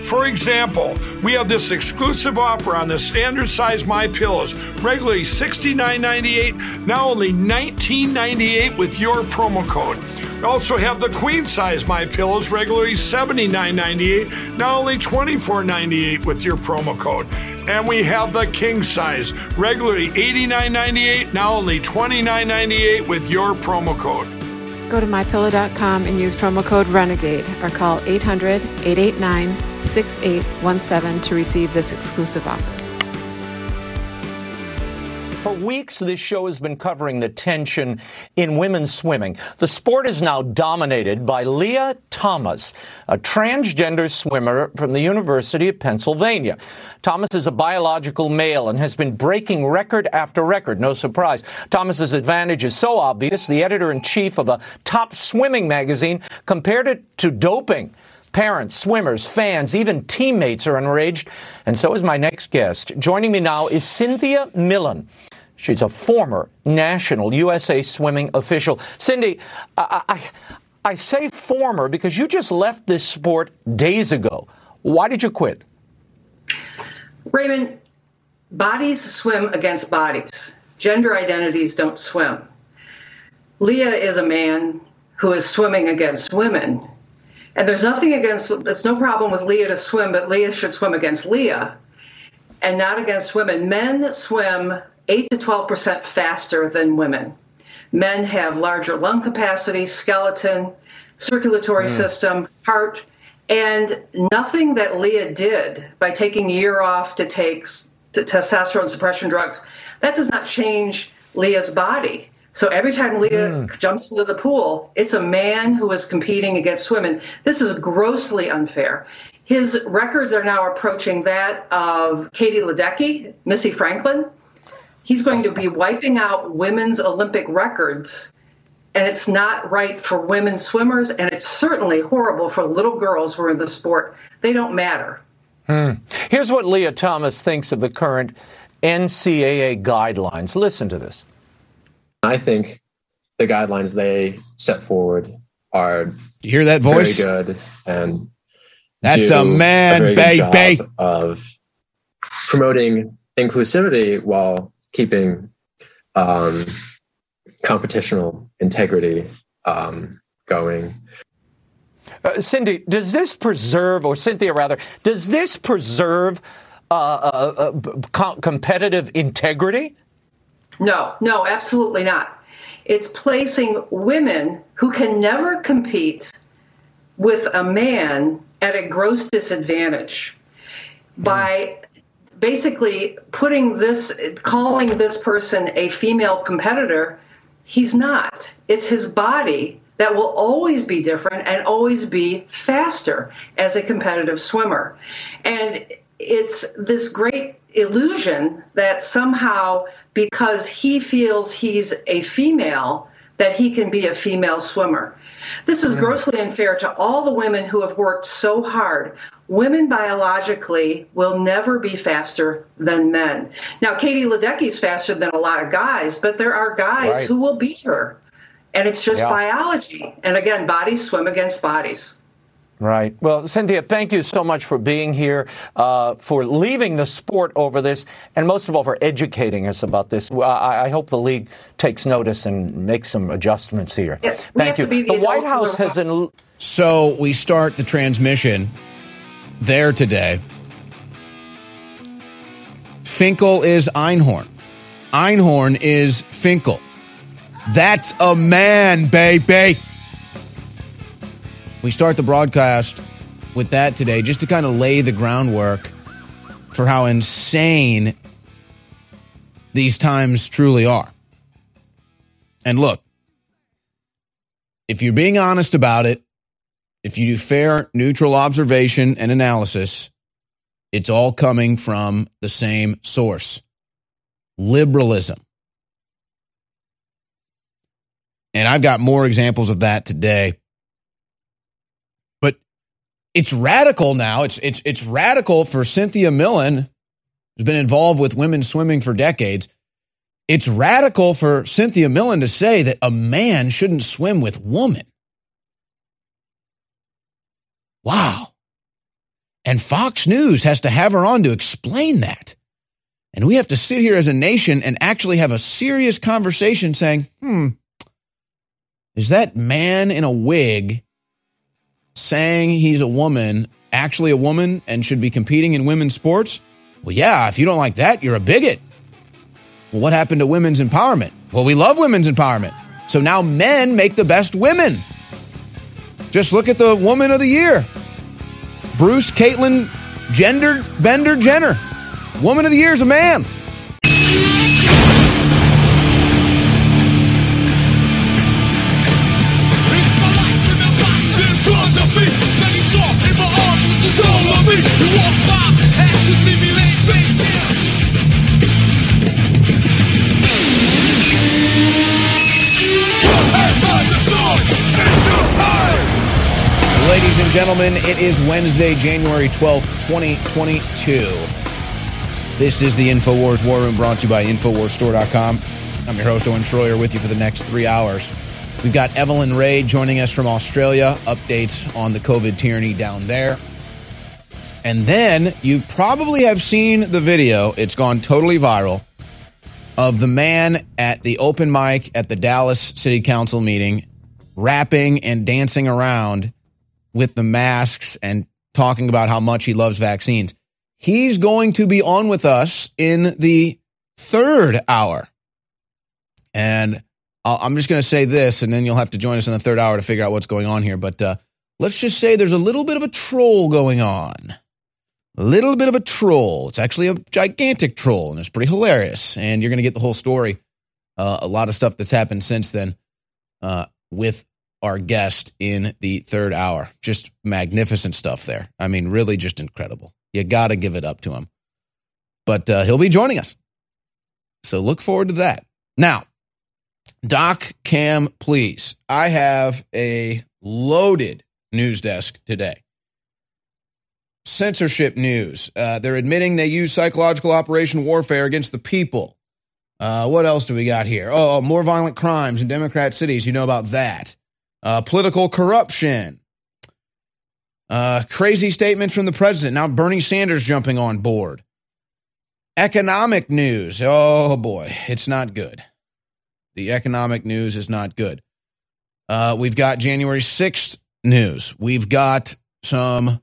For example, we have this exclusive offer on the standard size My Pillows, regularly $69.98, now only $19.98 with your promo code. We also have the queen size My Pillows, regularly $79.98, now only $24.98 with your promo code. And we have the king size, regularly $89.98, now only $29.98 with your promo code. Go to mypillow.com and use promo code RENEGADE or call 800 889 6817 to receive this exclusive offer. For weeks, this show has been covering the tension in women's swimming. The sport is now dominated by Lia Thomas, a transgender swimmer from the University of Pennsylvania. Thomas is a biological male and has been breaking record after record. No surprise. Thomas's advantage is so obvious, the editor in chief of a top swimming magazine compared it to doping. Parents, swimmers, fans, even teammates are enraged, and so is my next guest. Joining me now is Cynthia Millen. She's a former national USA swimming official. Cindy, I, I, I say former because you just left this sport days ago. Why did you quit? Raymond, bodies swim against bodies. Gender identities don't swim. Lia is a man who is swimming against women. And there's nothing against, it's no problem with Lia to swim, but Lia should swim against Lia and not against women. Men swim 8 to 12% faster than women. Men have larger lung capacity, skeleton, circulatory mm. system, heart, and nothing that Lia did by taking a year off to take to testosterone suppression drugs, that does not change Lia's body. So every time Lia mm. jumps into the pool, it's a man who is competing against women. This is grossly unfair. His records are now approaching that of Katie Ledecky, Missy Franklin. He's going to be wiping out women's Olympic records and it's not right for women swimmers, and it's certainly horrible for little girls who are in the sport. They don't matter. Hmm. Here's what Lia Thomas thinks of the current NCAA guidelines. Listen to this. I think the guidelines they set forward are you hear that voice? Very good, and that's a man, a baby, of promoting inclusivity while keeping um, competitional integrity um, going. Uh, Cindy, does this preserve, or Cynthia rather, does this preserve uh, uh, uh competitive integrity? No, no, absolutely not. It's placing women who can never compete with a man at a gross disadvantage mm. by basically putting this, calling this person a female competitor He's not. It's his body that will always be different and always be faster as a competitive swimmer. And it's this great illusion that somehow because he feels he's a female that he can be a female swimmer. This is mm. grossly unfair to all the women who have worked so hard. Women biologically will never be faster than men. Now, Katie Ledecky's faster than a lot of guys, but there are guys right. who will beat her. And it's just yeah. biology. And again, bodies swim against bodies. Right. Well, Cynthia, thank you so much for being here, uh, for leaving the sport over this, and most of all, for educating us about this. I, I hope the league takes notice and makes some adjustments here. Yeah, thank you. The, the White House has an. So we start the transmission there today. Finkel is Einhorn. Einhorn is Finkel. That's a man, baby. We start the broadcast with that today just to kind of lay the groundwork for how insane these times truly are. And look, if you're being honest about it, if you do fair, neutral observation and analysis, It's all coming from the same source liberalism. And I've got more examples of that today. But it's radical now. It's it's it's radical for Cynthia Millen, who's been involved with women swimming for decades. It's radical for Cynthia Millen to say that a man shouldn't swim with woman. Wow. And Fox News has to have her on to explain that. And we have to sit here as a nation and actually have a serious conversation saying, hmm, is that man in a wig saying he's a woman actually a woman and should be competing in women's sports? Well, yeah, if you don't like that, you're a bigot. Well, what happened to women's empowerment? Well, we love women's empowerment. So now men make the best women. Just look at the woman of the year. Bruce Caitlyn Gender Bender Jenner. Woman of the year is a man. Ladies and gentlemen, it is Wednesday, January 12th, 2022. This is the InfoWars War Room brought to you by InfoWarsStore.com. I'm your host, Owen Shroyer, with you for the next three hours. We've got Evelyn Ray joining us from Australia, updates on the COVID tyranny down there. And then you probably have seen the video, it's gone totally viral, of the man at the open mic at the Dallas City Council meeting rapping and dancing around with the masks and talking about how much he loves vaccines. He's going to be on with us in the third hour. And I'll- I'm just going to say this, and then you'll have to join us in the third hour to figure out what's going on here. But uh, let's just say there's a little bit of a troll going on. A little bit of a troll. It's actually a gigantic troll, and it's pretty hilarious. And you're going to get the whole story. Uh, a lot of stuff that's happened since then uh, with our guest in the third hour. Just magnificent stuff there. I mean, really just incredible. You got to give it up to him. But uh, he'll be joining us. So look forward to that. Now, Doc Cam, please. I have a loaded news desk today. Censorship news. Uh, they're admitting they use psychological operation warfare against the people. Uh, what else do we got here? Oh, more violent crimes in Democrat cities. You know about that. Uh, political corruption. Uh, crazy statements from the president. Now Bernie Sanders jumping on board. Economic news. Oh boy, it's not good. The economic news is not good. Uh, we've got January 6th news. We've got some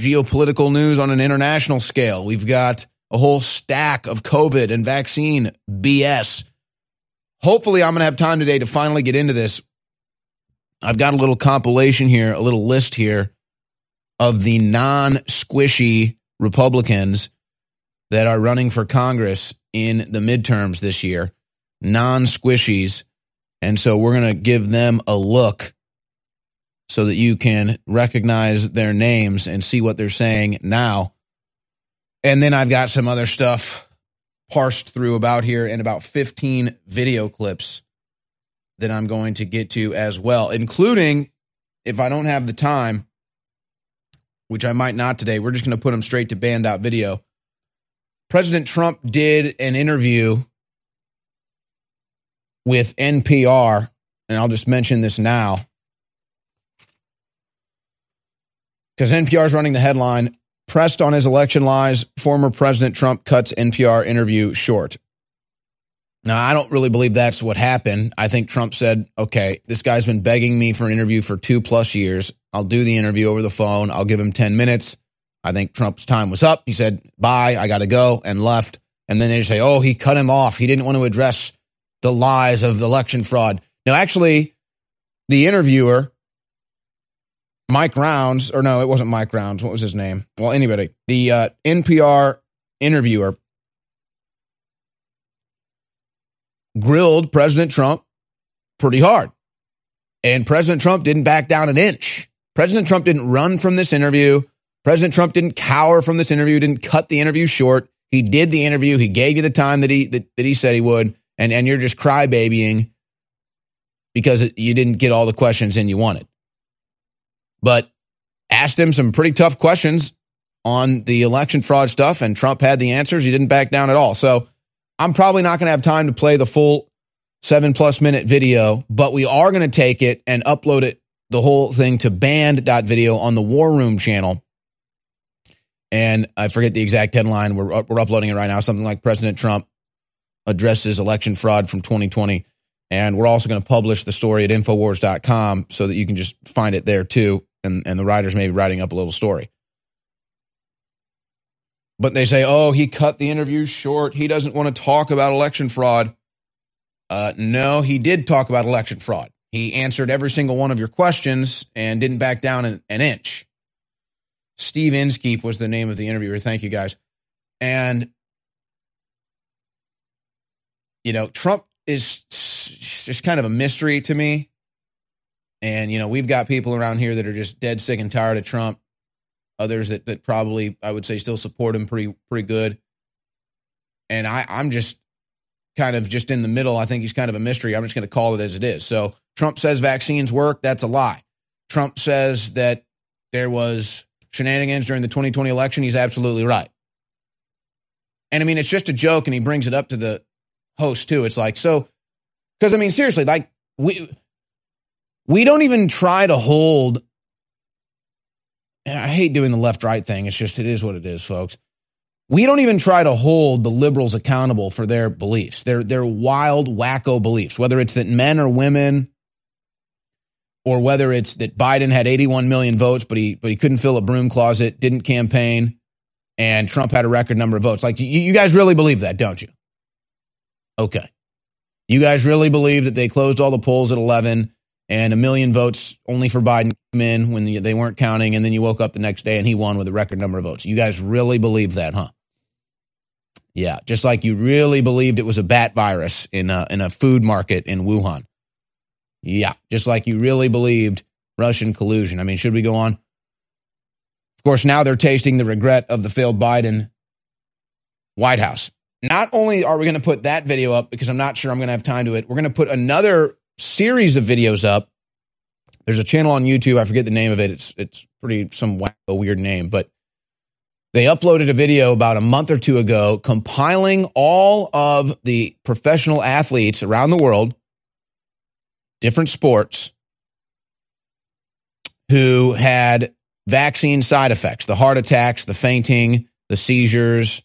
geopolitical news on an international scale. We've got a whole stack of COVID and vaccine BS. Hopefully, I'm going to have time today to finally get into this. I've got a little compilation here, a little list here of the non squishy Republicans that are running for Congress in the midterms this year, non squishies. And so we're going to give them a look so that you can recognize their names and see what they're saying now. And then I've got some other stuff parsed through about here and about 15 video clips that I'm going to get to as well, including if I don't have the time, which I might not today, we're just going to put them straight to band.video. President Trump did an interview with NPR, and I'll just mention this now because NPR is running the headline pressed on his election lies, former President Trump cuts NPR interview short. Now, I don't really believe that's what happened. I think Trump said, okay, this guy's been begging me for an interview for two plus years. I'll do the interview over the phone. I'll give him 10 minutes. I think Trump's time was up. He said, bye, I got to go, and left. And then they say, oh, he cut him off. He didn't want to address the lies of election fraud. Now, actually, the interviewer, Mike Rounds, or no, it wasn't Mike Rounds. What was his name? Well, anybody. The uh, NPR interviewer grilled President Trump pretty hard. And President Trump didn't back down an inch. President Trump didn't run from this interview. President Trump didn't cower from this interview, didn't cut the interview short. He did the interview. He gave you the time that he that, that he said he would, and and you're just crybabying because you didn't get all the questions in you wanted. But asked him some pretty tough questions on the election fraud stuff, and Trump had the answers. He didn't back down at all. So I'm probably not going to have time to play the full seven plus minute video, but we are going to take it and upload it, the whole thing to band.video on the War Room channel. And I forget the exact headline. We're, we're uploading it right now. Something like President Trump addresses election fraud from 2020. And we're also going to publish the story at Infowars.com so that you can just find it there too. And, and the writers may be writing up a little story. But they say, oh, he cut the interview short. He doesn't want to talk about election fraud. Uh, no, he did talk about election fraud. He answered every single one of your questions and didn't back down an, an inch. Steve Inskeep was the name of the interviewer. Thank you guys. And, you know, Trump is just kind of a mystery to me. And, you know, we've got people around here that are just dead sick and tired of Trump. Others that, that probably, I would say, still support him pretty, pretty good. And I, I'm just kind of just in the middle. I think he's kind of a mystery. I'm just going to call it as it is. So Trump says vaccines work. That's a lie. Trump says that there was shenanigans during the 2020 election. He's absolutely right. And I mean, it's just a joke, and he brings it up to the host too. It's like so, because I mean, seriously, like we we don't even try to hold. I hate doing the left right thing. It's just it is what it is, folks we don't even try to hold the liberals accountable for their beliefs, their, their wild, wacko beliefs, whether it's that men are women or whether it's that Biden had 81 million votes, but he, but he couldn't fill a broom closet, didn't campaign, and Trump had a record number of votes. Like, you, you guys really believe that, don't you? Okay. You guys really believe that they closed all the polls at 11 and a million votes only for Biden came in when they weren't counting, and then you woke up the next day and he won with a record number of votes. You guys really believe that, huh? Yeah, just like you really believed it was a bat virus in a, in a food market in Wuhan. Yeah, just like you really believed Russian collusion. I mean, should we go on? Of course, now they're tasting the regret of the failed Biden White House. Not only are we going to put that video up because I'm not sure I'm going to have time to it, we're going to put another series of videos up. There's a channel on YouTube. I forget the name of it. It's it's pretty some wacko, weird name, but they uploaded a video about a month or two ago compiling all of the professional athletes around the world, different sports, who had vaccine side effects, the heart attacks, the fainting, the seizures,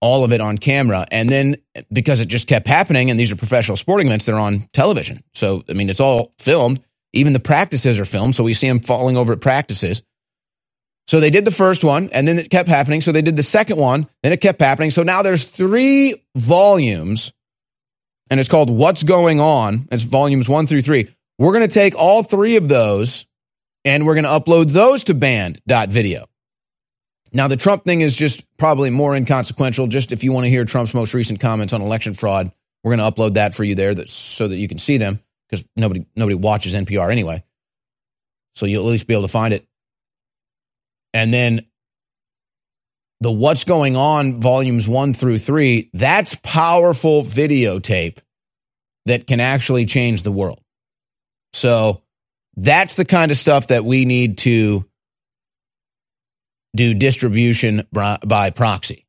all of it on camera. And then because it just kept happening, and these are professional sporting events, they're on television. So, I mean, it's all filmed. Even the practices are filmed. So we see them falling over at practices. So they did the first one and then it kept happening. So they did the second one, then it kept happening. So now there's three volumes and it's called What's Going On. It's volumes one through three. We're going to take all three of those and we're going to upload those to band.video. Now, the Trump thing is just probably more inconsequential. Just if you want to hear Trump's most recent comments on election fraud, we're going to upload that for you there that, so that you can see them because nobody, nobody watches NPR anyway. So you'll at least be able to find it. And then the What's Going On volumes one through three, that's powerful videotape that can actually change the world. So that's the kind of stuff that we need to do distribution by proxy.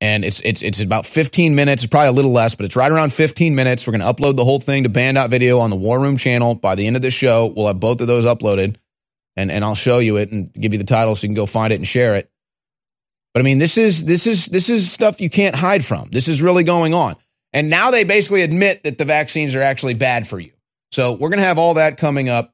And it's it's it's about 15 minutes. It's probably a little less, but it's right around 15 minutes. We're going to upload the whole thing to band.video on Video on the War Room channel. By the end of this show, we'll have both of those uploaded and and I'll show you it and give you the title so you can go find it and share it. But I mean, this is this is this is stuff you can't hide from. This is really going on. And now they basically admit that the vaccines are actually bad for you. So we're going to have all that coming up.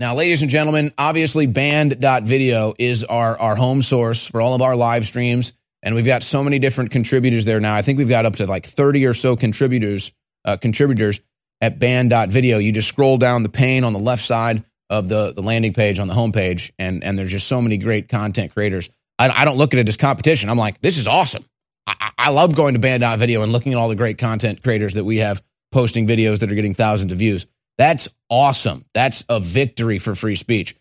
Now, ladies and gentlemen, obviously band.video is our, our home source for all of our live streams. And we've got so many different contributors there now. I think we've got up to like 30 or so contributors, uh, contributors at band.video. You just scroll down the pane on the left side of the, the landing page on the homepage, and, and there's just so many great content creators. I, I don't look at it as competition. I'm like, this is awesome. I, I love going to band.video and looking at all the great content creators that we have posting videos that are getting thousands of views. That's awesome. That's a victory for free speech.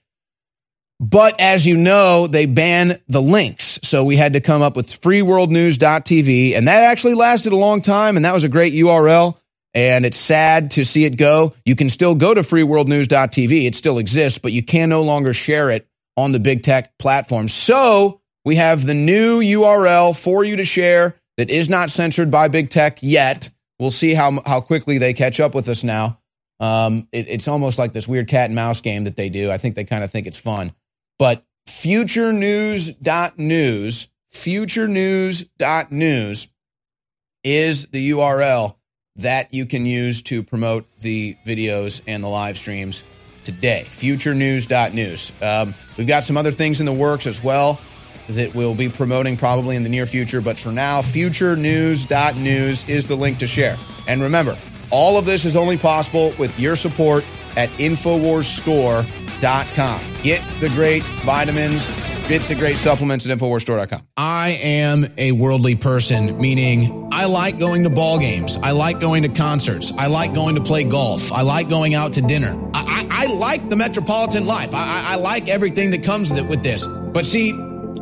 But as you know, they ban the links. So we had to come up with freeworldnews.tv. And that actually lasted a long time. And that was a great URL. And it's sad to see it go. You can still go to freeworldnews.tv. It still exists, but you can no longer share it on the big tech platform. So we have the new URL for you to share that is not censored by big tech yet. We'll see how, how quickly they catch up with us now. Um, it, it's almost like this weird cat and mouse game that they do. I think they kind of think it's fun. But futurenews.news, futurenews.news is the URL that you can use to promote the videos and the live streams today. Futurenews.news. Um, we've got some other things in the works as well that we'll be promoting probably in the near future. But for now, futurenews.news is the link to share. And remember, all of this is only possible with your support at InfoWarsStore.com. Get the great vitamins, get the great supplements at InfoWarsStore.com. I am a worldly person, meaning I like going to ball games. I like going to concerts. I like going to play golf. I like going out to dinner. I, I, I like the metropolitan life. I, I, I like everything that comes with this. But see,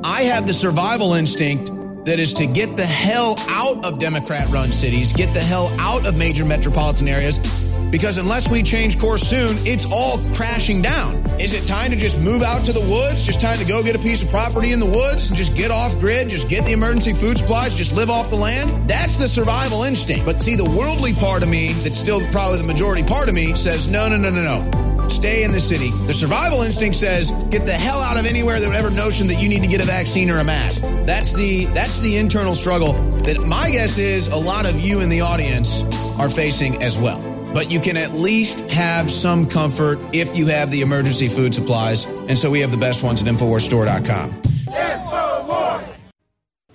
I have the survival instinct that is to get the hell out of Democrat run cities, get the hell out of major metropolitan areas, because unless we change course soon, it's all crashing down. Is it time to just move out to the woods? Just time to go get a piece of property in the woods and just get off grid, just get the emergency food supplies, just live off the land? That's the survival instinct. But see, the worldly part of me, that's still probably the majority part of me, says no, no, no, no, no stay in the city. The survival instinct says get the hell out of anywhere that ever notion that you need to get a vaccine or a mask. That's the that's the internal struggle that my guess is a lot of you in the audience are facing as well. But you can at least have some comfort if you have the emergency food supplies. And so we have the best ones at InfoWarsStore.com.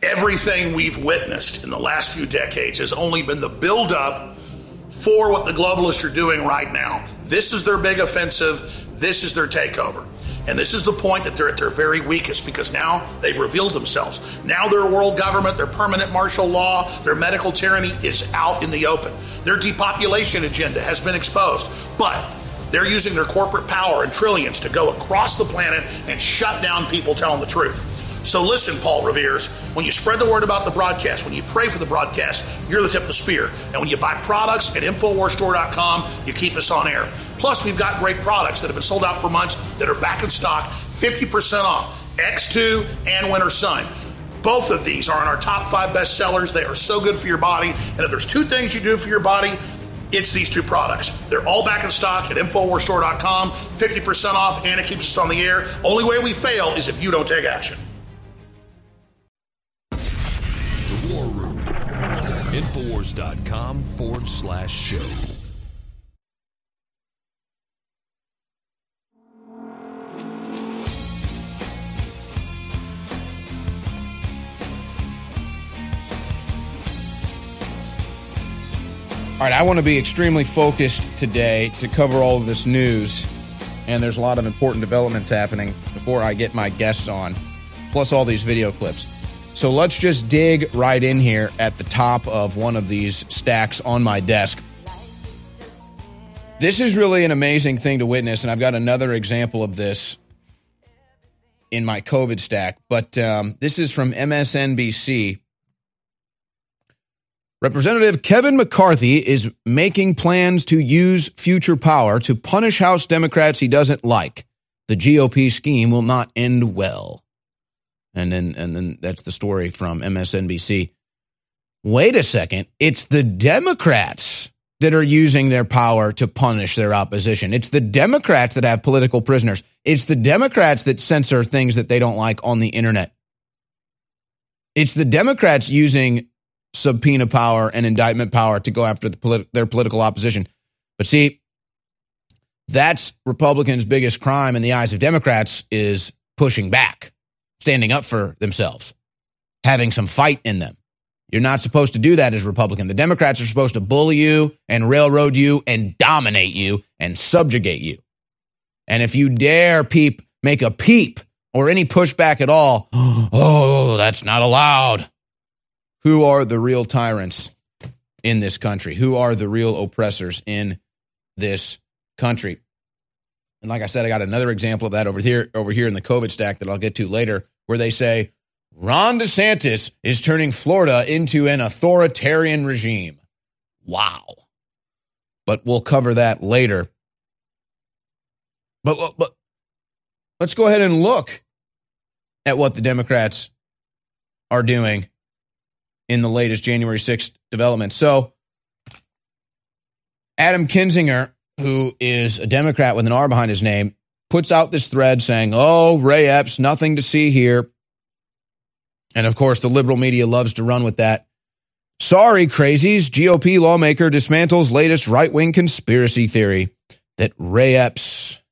Everything we've witnessed in the last few decades has only been the buildup for what the globalists are doing right now. This is their big offensive. This is their takeover. And this is the point that they're at their very weakest because now they've revealed themselves. Now their world government, their permanent martial law, their medical tyranny is out in the open. Their depopulation agenda has been exposed. But they're using their corporate power and trillions to go across the planet and shut down people telling the truth. So listen, Paul Revere's, when you spread the word about the broadcast, when you pray for the broadcast, you're the tip of the spear. And when you buy products at InfoWarsStore.com, you keep us on air. Plus, we've got great products that have been sold out for months that are back in stock, 50% off. X2 and Winter Sun. Both of these are in our top five best sellers. They are so good for your body. And if there's two things you do for your body, it's these two products. They're all back in stock at InfoWarsStore.com, 50% off, and it keeps us on the air. Only way we fail is if you don't take action. The War Room. Infowars.com forward slash show. All right, I want to be extremely focused today to cover all of this news, and there's a lot of important developments happening before I get my guests on, plus all these video clips. So let's just dig right in here at the top of one of these stacks on my desk. This is really an amazing thing to witness, and I've got another example of this in my COVID stack, but um, this is from MSNBC. Representative Kevin McCarthy is making plans to use future power to punish House Democrats he doesn't like. The GOP scheme will not end well. And then and then that's the story from MSNBC. Wait a second, it's the Democrats that are using their power to punish their opposition. It's the Democrats that have political prisoners. It's the Democrats that censor things that they don't like on the internet. It's the Democrats using subpoena power and indictment power to go after the their political opposition. But see, that's Republicans' biggest crime in the eyes of Democrats is pushing back, standing up for themselves, having some fight in them. You're not supposed to do that as a Republican. The Democrats are supposed to bully you and railroad you and dominate you and subjugate you. And if you dare peep, make a peep or any pushback at all, oh, that's not allowed who are the real tyrants in this country? Who are the real oppressors in this country? And like I said, I got another example of that over here, over here in the COVID stack that I'll get to later, where they say Ron DeSantis is turning Florida into an authoritarian regime. Wow. But we'll cover that later. But, but let's go ahead and look at what the Democrats are doing in the latest January 6th development. So, Adam Kinzinger, who is a Democrat with an R behind his name, puts out this thread saying, Oh, Ray Epps, nothing to see here. And of course, the liberal media loves to run with that. Sorry, crazies. GOP lawmaker dismantles latest right wing conspiracy theory that Ray Epps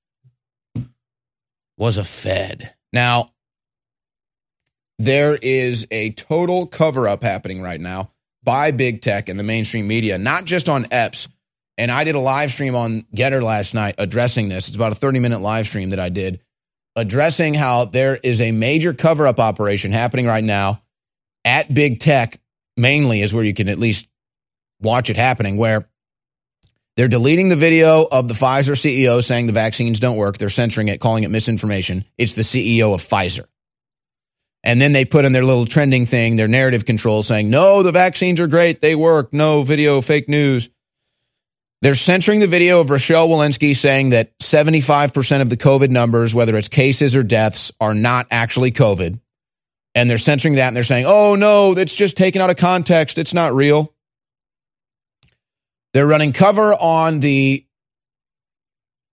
was a Fed. Now, there is a total cover up happening right now by big tech and the mainstream media, not just on Epps. And I did a live stream on Gettr last night addressing this. It's about a 30 minute live stream that I did addressing how there is a major cover up operation happening right now at big tech, mainly is where you can at least watch it happening, where they're deleting the video of the Pfizer CEO saying the vaccines don't work. They're censoring it, calling it misinformation. It's the CEO of Pfizer. And then they put in their little trending thing, their narrative control saying, no, the vaccines are great. They work. No video, fake news. They're censoring the video of Rochelle Walensky saying that 75% of the COVID numbers, whether it's cases or deaths, are not actually COVID. And they're censoring that and they're saying, oh, no, that's just taken out of context. It's not real. They're running cover on the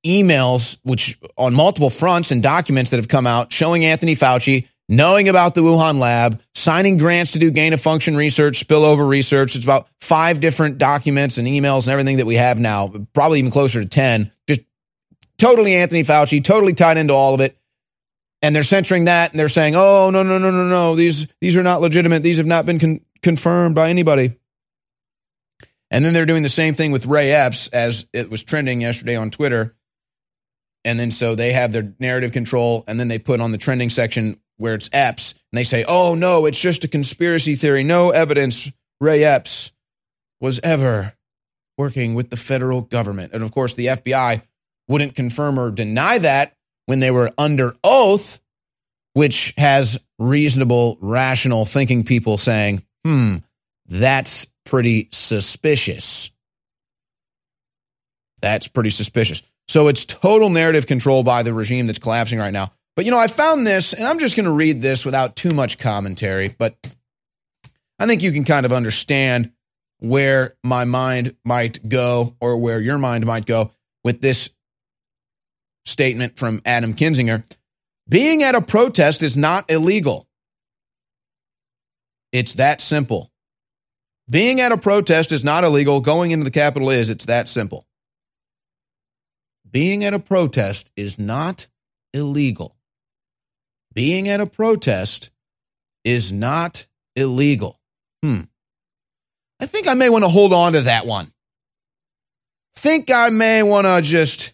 emails, which on multiple fronts and documents that have come out showing Anthony Fauci knowing about the Wuhan lab, signing grants to do gain of function research, spillover research. It's about five different documents and emails and everything that we have now, probably even closer to 10. Just totally Anthony Fauci, totally tied into all of it. And they're censoring that and they're saying, oh, no, no, no, no, no. These, these are not legitimate. These have not been con- confirmed by anybody. And then they're doing the same thing with Ray Epps as it was trending yesterday on Twitter. And then so they have their narrative control and then they put on the trending section where it's Epps, and they say, oh, no, it's just a conspiracy theory. No evidence Ray Epps was ever working with the federal government. And of course, the FBI wouldn't confirm or deny that when they were under oath, which has reasonable, rational thinking people saying, hmm, that's pretty suspicious. That's pretty suspicious. So it's total narrative control by the regime that's collapsing right now. But you know, I found this, and I'm just going to read this without too much commentary, but I think you can kind of understand where my mind might go or where your mind might go with this statement from Adam Kinzinger. Being at a protest is not illegal. It's that simple. Being at a protest is not illegal. Going into the Capitol is. It's that simple. Being at a protest is not illegal being at a protest is not illegal. Hmm. I think I may want to hold on to that one. Think I may want to just,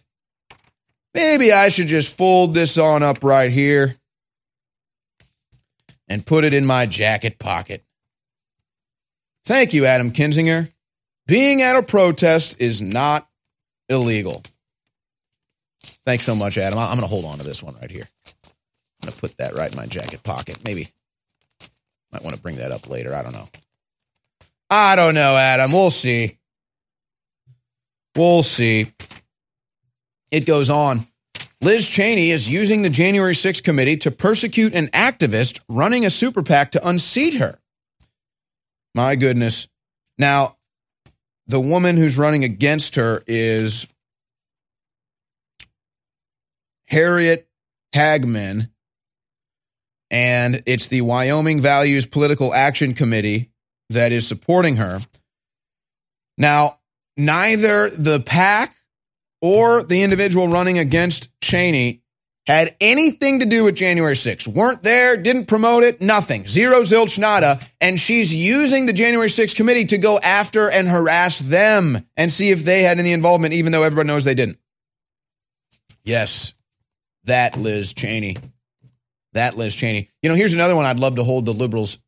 maybe I should just fold this on up right here and put it in my jacket pocket. Thank you, Adam Kinzinger. Being at a protest is not illegal. Thanks so much, Adam. I'm going to hold on to this one right here. To put that right in my jacket pocket. Maybe might want to bring that up later. I don't know. I don't know, Adam. We'll see. We'll see. It goes on. Liz Cheney is using the January 6th committee to persecute an activist running a super PAC to unseat her. My goodness. Now, the woman who's running against her is Harriet Hageman, and it's the Wyoming Values Political Action Committee that is supporting her. Now, neither the PAC or the individual running against Cheney had anything to do with January 6th. Weren't there, didn't promote it, nothing. Zero zilch nada. And she's using the January 6th committee to go after and harass them and see if they had any involvement, even though everybody knows they didn't. Yes, that Liz Cheney. That Liz Cheney. You know, here's another one I'd love to hold the liberals'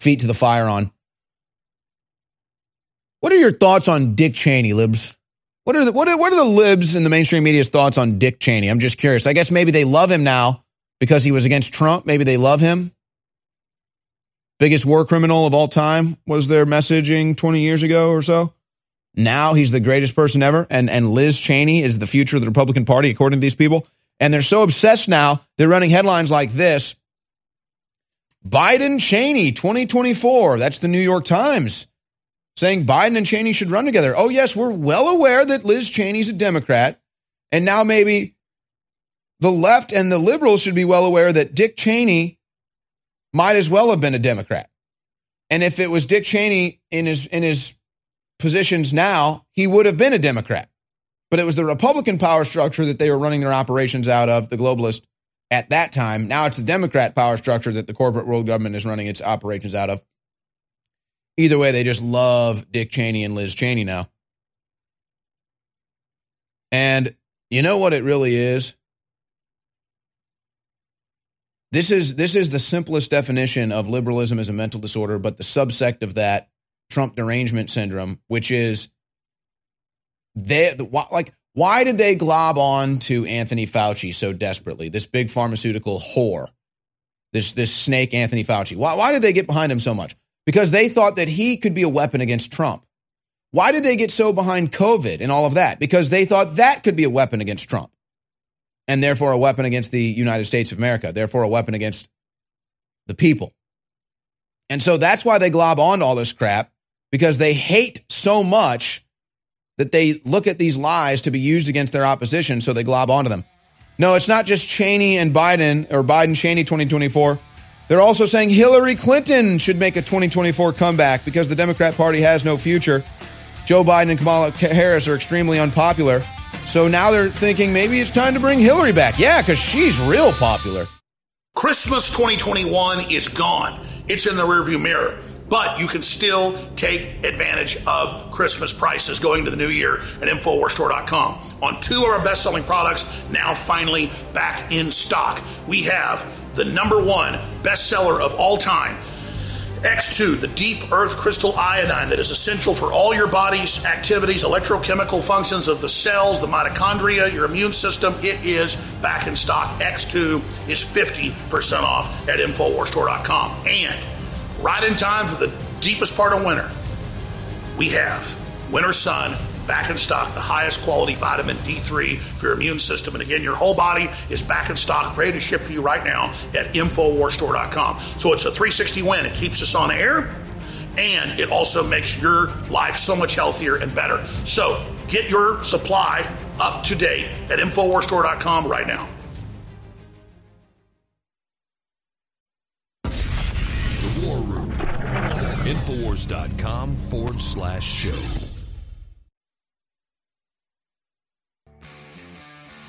feet to the fire on. What are your thoughts on Dick Cheney, libs? What are the what are, what are the libs in the mainstream media's thoughts on Dick Cheney? I'm just curious. I guess maybe they love him now because he was against Trump. Maybe they love him. Biggest war criminal of all time was their messaging 20 years ago or so. Now he's the greatest person ever, and and Liz Cheney is the future of the Republican Party according to these people. And they're so obsessed now, they're running headlines like this. Biden Cheney 2024. That's the New York Times saying Biden and Cheney should run together. Oh, yes, we're well aware that Liz Cheney's a Democrat. And now maybe the left and the liberals should be well aware that Dick Cheney might as well have been a Democrat. And if it was Dick Cheney in his in his positions now, he would have been a Democrat. But it was the Republican power structure that they were running their operations out of, the globalist at that time. Now it's the Democrat power structure that the corporate world government is running its operations out of. Either way, they just love Dick Cheney and Liz Cheney now. And you know what it really is? This is this is the simplest definition of liberalism as a mental disorder, but the subsect of that Trump derangement syndrome, which is they like why did they glob on to Anthony Fauci so desperately? This big pharmaceutical whore, this this snake Anthony Fauci. Why why did they get behind him so much? Because they thought that he could be a weapon against Trump. Why did they get so behind COVID and all of that? Because they thought that could be a weapon against Trump, and therefore a weapon against the United States of America. Therefore a weapon against the people. And so that's why they glob on to all this crap because they hate so much that they look at these lies to be used against their opposition, so they glob onto them. No, it's not just Cheney and Biden or Biden Cheney 2024. They're also saying Hillary Clinton should make a 2024 comeback because the Democrat Party has no future. Joe Biden and Kamala Harris are extremely unpopular. So now they're thinking maybe it's time to bring Hillary back. Yeah, because she's real popular. Christmas 2021 is gone. It's in the rearview mirror but you can still take advantage of Christmas prices going to the new year at InfoWarsStore.com. On two of our best selling products, now finally back in stock. We have the number one bestseller of all time. X2, the deep earth crystal iodine that is essential for all your body's activities, electrochemical functions of the cells, the mitochondria, your immune system. It is back in stock. X2 is 50% off at InfoWarsStore.com. And right in time for the deepest part of winter, we have Winter Sun back in stock, the highest quality vitamin D3 for your immune system. And again, your whole body is back in stock, ready to ship to you right now at InfoWarStore.com. So it's a 360 win. It keeps us on air and it also makes your life so much healthier and better. So get your supply up to date at InfoWarStore.com right now. Infowars.com forward slash show.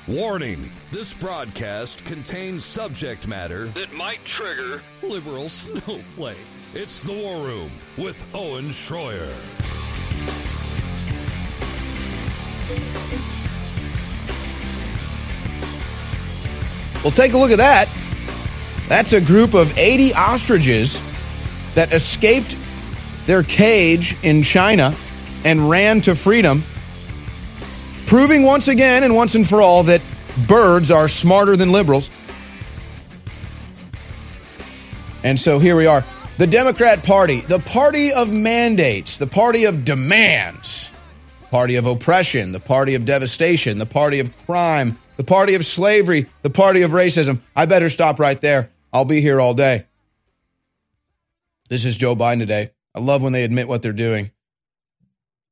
Warning this broadcast contains subject matter that might trigger liberal snowflakes. It's the War Room with Owen Shroyer. Well, take a look at that. That's a group of 80 ostriches that escaped their cage in China and ran to freedom, proving once again and once and for all that birds are smarter than liberals. And so here we are. The Democrat Party, the party of mandates, the party of demands, party of oppression, the party of devastation, the party of crime, the party of slavery, the party of racism. I better stop right there. I'll be here all day. This is Joe Biden today. I love when they admit what they're doing.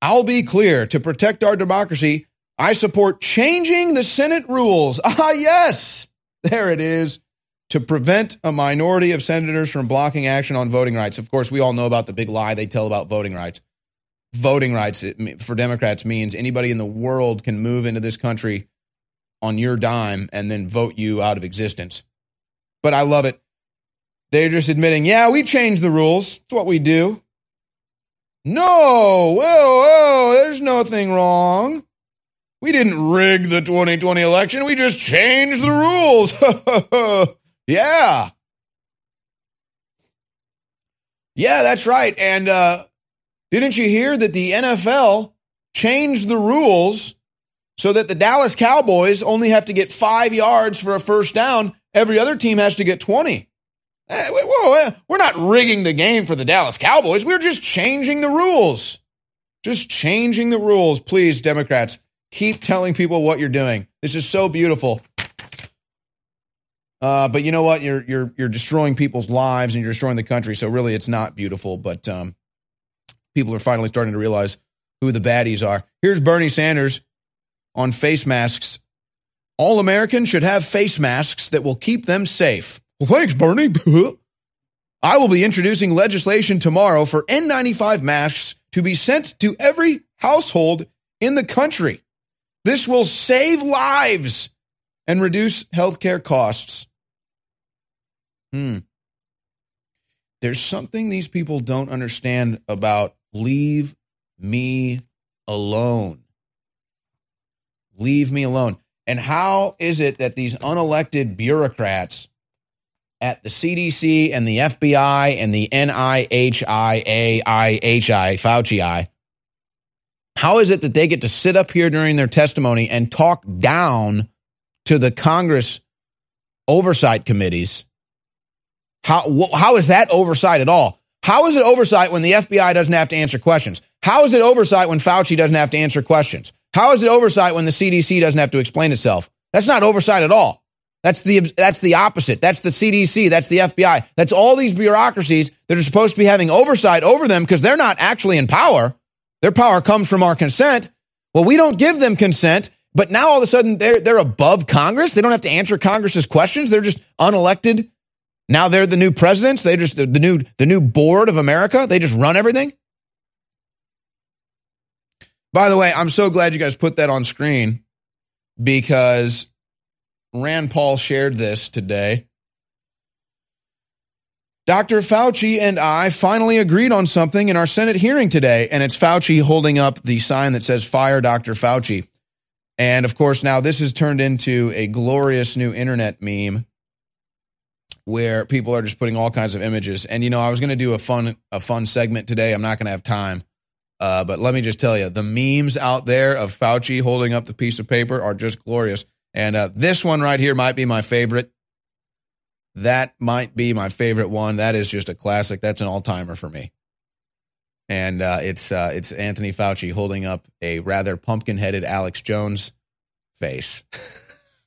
I'll be clear to protect our democracy, I support changing the Senate rules. Ah, yes, there it is. To prevent a minority of senators from blocking action on voting rights. Of course, we all know about the big lie they tell about voting rights. Voting rights for Democrats means anybody in the world can move into this country on your dime and then vote you out of existence. But I love it. They're just admitting, yeah, we change the rules. It's what we do. No, whoa, whoa, there's nothing wrong. We didn't rig the 2020 election. We just changed the rules. yeah. Yeah, that's right. And uh, didn't you hear that the NFL changed the rules so that the Dallas Cowboys only have to get five yards for a first down. Every other team has to get 20. We're not rigging the game for the Dallas Cowboys. We're just changing the rules. Just changing the rules. Please, Democrats, keep telling people what you're doing. This is so beautiful. Uh, but you know what? You're you're you're destroying people's lives and you're destroying the country. So really, it's not beautiful. But um, people are finally starting to realize who the baddies are. Here's Bernie Sanders on face masks. All Americans should have face masks that will keep them safe. Well, thanks, Bernie. I will be introducing legislation tomorrow for N95 masks to be sent to every household in the country. This will save lives and reduce healthcare costs. Hmm. There's something these people don't understand about leave me alone. Leave me alone. And how is it that these unelected bureaucrats at the CDC and the FBI and the NIHIAIHI, Fauci I, how is it that they get to sit up here during their testimony and talk down to the Congress oversight committees? How, how is that oversight at all? How is it oversight when the FBI doesn't have to answer questions? How is it oversight when Fauci doesn't have to answer questions? How is it oversight when the CDC doesn't have to explain itself? That's not oversight at all. That's the that's the opposite. That's the CDC. That's the FBI. That's all these bureaucracies that are supposed to be having oversight over them because they're not actually in power. Their power comes from our consent. Well, we don't give them consent, but now all of a sudden they're they're above Congress. They don't have to answer Congress's questions. They're just unelected. Now they're the new presidents. They just the, new the new board of America. They just run everything. By the way, I'm so glad you guys put that on screen because Rand Paul shared this today. Dr. Fauci and I finally agreed on something in our Senate hearing today, and it's Fauci holding up the sign that says Fire Dr. Fauci. And of course, now this has turned into a glorious new internet meme where people are just putting all kinds of images. And you know, I was going to do a fun a fun segment today. I'm not going to have time. Uh, but let me just tell you, the memes out there of Fauci holding up the piece of paper are just glorious. And uh, this one right here might be my favorite. That might be my favorite one. That is just a classic. That's an all timer for me. And uh, it's uh, it's Anthony Fauci holding up a rather pumpkin headed Alex Jones face,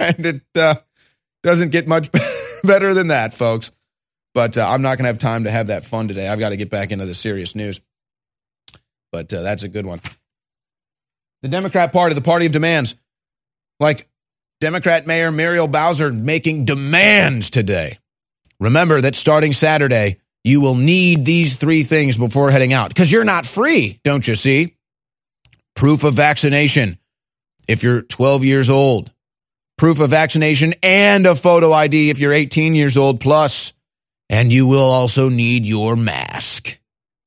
and it uh, doesn't get much better than that, folks. But uh, I'm not going to have time to have that fun today. I've got to get back into the serious news. But uh, that's a good one. The Democrat Party, the party of demands. Like Democrat Mayor Muriel Bowser making demands today. Remember that starting Saturday, you will need these three things before heading out because you're not free, don't you see? Proof of vaccination if you're 12 years old, proof of vaccination and a photo ID if you're 18 years old plus, and you will also need your mask.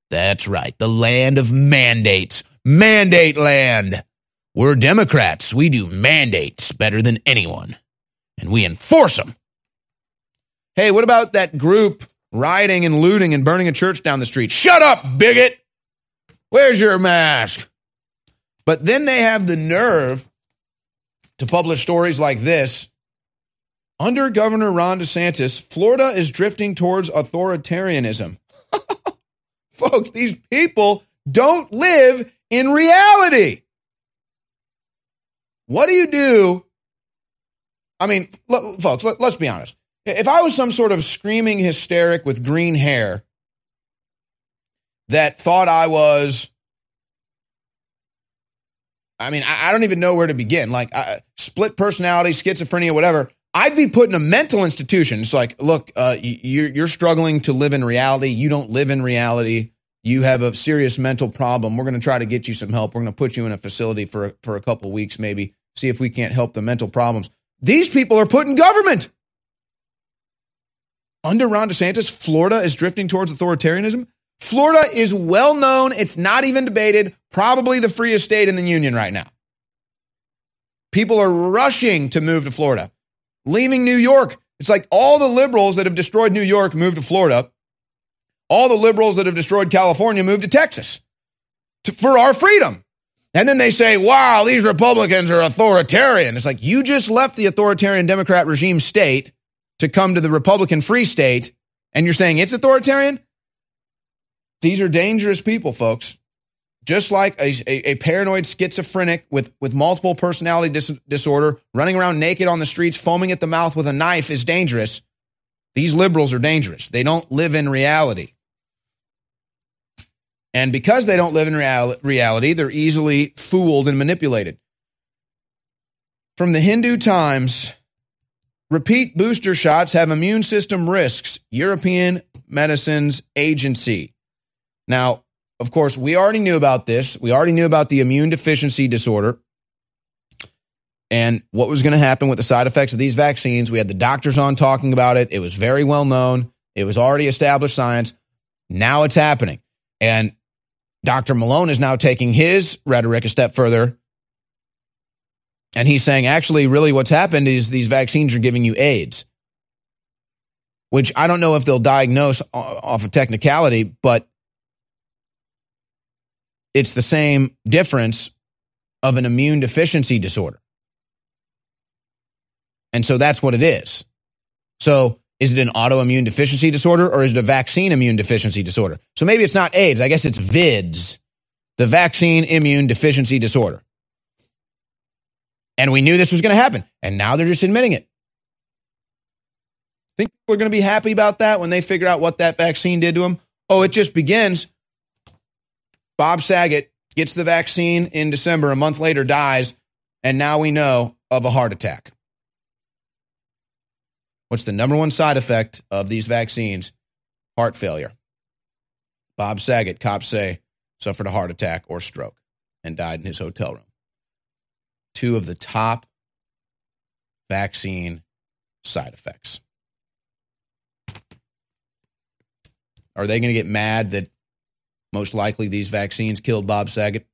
That's right, the land of mandates mandate land. We're Democrats. We do mandates better than anyone, and we enforce them. Hey, what about that group rioting and looting and burning a church down the street? Shut up, bigot! Where's your mask? But then they have the nerve to publish stories like this. Under Governor Ron DeSantis, Florida is drifting towards authoritarianism. Folks, these people don't live in reality. What do you do? I mean, folks, let, let's be honest. If I was some sort of screaming hysteric with green hair that thought I was, I mean, I, I don't even know where to begin. Like split personality, schizophrenia, whatever. I'd be put in a mental institution. It's like, look, uh, you're struggling to live in reality. You don't live in reality you have a serious mental problem. We're going to try to get you some help. We're going to put you in a facility for for a couple weeks, maybe see if we can't help the mental problems. These people are put in government. Under Ron DeSantis, Florida is drifting towards authoritarianism. Florida is well known. It's not even debated. Probably the freest state in the union right now. People are rushing to move to Florida, leaving New York. It's like all the liberals that have destroyed New York moved to Florida all the liberals that have destroyed California moved to Texas. to, for our freedom. And then they say, wow, these Republicans are authoritarian. It's like you just left the authoritarian Democrat regime state to come to the Republican free state, and you're saying it's authoritarian? These are dangerous people, folks. Just like a, a, a paranoid schizophrenic with, with multiple personality dis- disorder running around naked on the streets, foaming at the mouth with a knife is dangerous. These liberals are dangerous. They don't live in reality. And because they don't live in real- reality, they're easily fooled and manipulated. From the Hindu Times, repeat booster shots have immune system risks, European Medicines Agency. Now, of course, we already knew about this. We already knew about the immune deficiency disorder and what was going to happen with the side effects of these vaccines. We had the doctors on talking about it. It was very well known. It was already established science. Now it's happening. And Dr. Malone is now taking his rhetoric a step further. And he's saying, actually, really what's happened is these vaccines are giving you AIDS, which I don't know if they'll diagnose off of technicality, but it's the same difference of an immune deficiency disorder. And so that's what it is. So is it an autoimmune deficiency disorder or is it a vaccine immune deficiency disorder? So maybe it's not AIDS. I guess it's VIDS, the vaccine immune deficiency disorder. And we knew this was going to happen. And now they're just admitting it. Think we're going to be happy about that when they figure out what that vaccine did to them? Oh, it just begins Bob Saget gets the vaccine in December, a month later dies, and now we know of a heart attack. What's the number one side effect of these vaccines? Heart failure. Bob Saget, cops say, suffered a heart attack or stroke and died in his hotel room. Two of the top vaccine side effects. Are they going to get mad that most likely, these vaccines killed Bob Saget.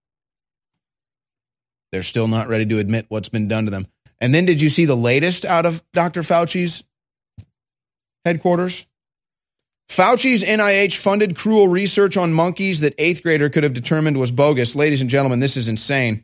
They're still not ready to admit what's been done to them. And then, did you see the latest out of Dr. Fauci's headquarters? Fauci's NIH funded cruel research on monkeys that eighth grader could have determined was bogus. Ladies and gentlemen, this is insane.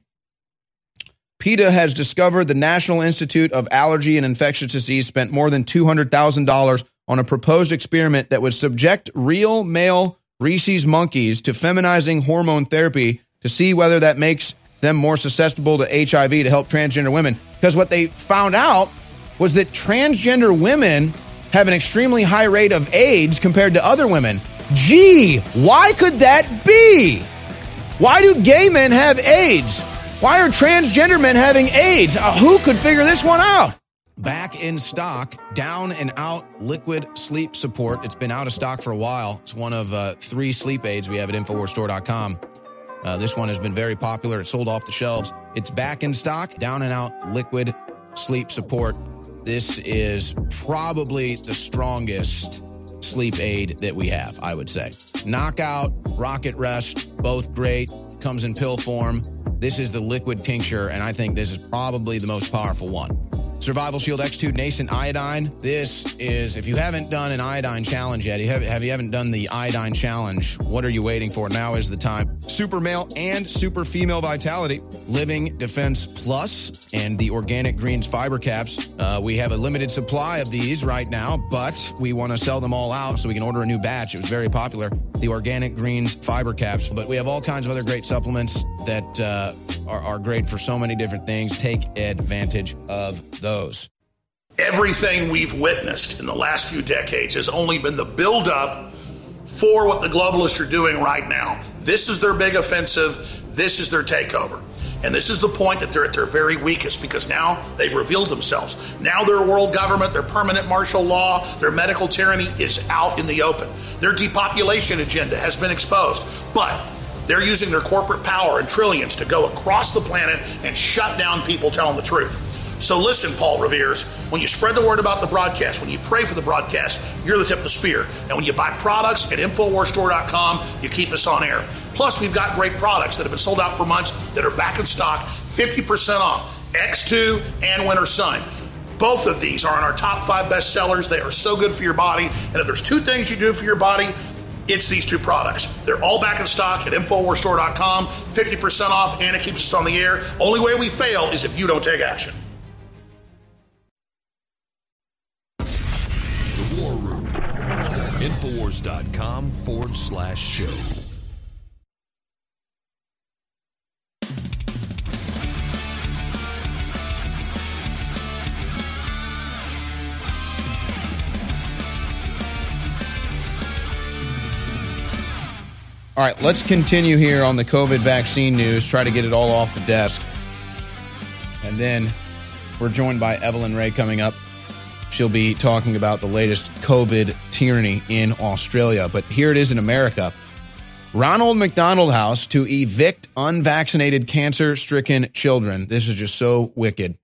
PETA has discovered the National Institute of Allergy and Infectious Disease spent more than $200,000 on a proposed experiment that would subject real male Rhesus monkeys to feminizing hormone therapy to see whether that makes them more susceptible to HIV to help transgender women. Because what they found out was that transgender women have an extremely high rate of AIDS compared to other women. Gee, why could that be? Why do gay men have AIDS? Why are transgender men having AIDS? Uh, who could figure this one out? back in stock. Down and out liquid sleep support. It's been out of stock for a while. It's one of uh, three sleep aids we have at InfoWarsStore.com. Uh, this one has been very popular. It's sold off the shelves. It's back in stock. Down and out liquid sleep support. This is probably the strongest sleep aid that we have, I would say. Knockout, Rocket Rest, both great. Comes in pill form. This is the liquid tincture, and I think this is probably the most powerful one. Survival Shield X2 Nascent Iodine. This is, if you haven't done an iodine challenge yet, have you haven't done the iodine challenge, what are you waiting for? Now is the time. Super male and super female vitality, Living Defense Plus, and the Organic Greens fiber caps. Uh, we have a limited supply of these right now, but we want to sell them all out so we can order a new batch. It was very popular. The Organic Greens fiber caps, but we have all kinds of other great supplements that uh, are, are great for so many different things. Take advantage of those. Everything we've witnessed in the last few decades has only been the buildup for what the globalists are doing right now. This is their big offensive. This is their takeover. And this is the point that they're at their very weakest because now they've revealed themselves. Now their world government, their permanent martial law, their medical tyranny is out in the open. Their depopulation agenda has been exposed. But they're using their corporate power and trillions to go across the planet and shut down people telling the truth. So listen, Paul Revere's, when you spread the word about the broadcast, when you pray for the broadcast, you're the tip of the spear. And when you buy products at InfoWarsStore.com, you keep us on air. Plus, we've got great products that have been sold out for months that are back in stock, 50% off. X2 and Winter Sun. Both of these are in our top five best sellers. They are so good for your body. And if there's two things you do for your body, it's these two products. They're all back in stock at InfoWarsStore.com, 50% off, and it keeps us on the air. Only way we fail is if you don't take action. Infowars.com forward slash show. All right, let's continue here on the COVID vaccine news, try to get it all off the desk. And then we're joined by Evelyn Rae coming up. She'll be talking about the latest COVID tyranny in Australia. But here it is in America. Ronald McDonald House to evict unvaccinated cancer stricken children. This is just so wicked.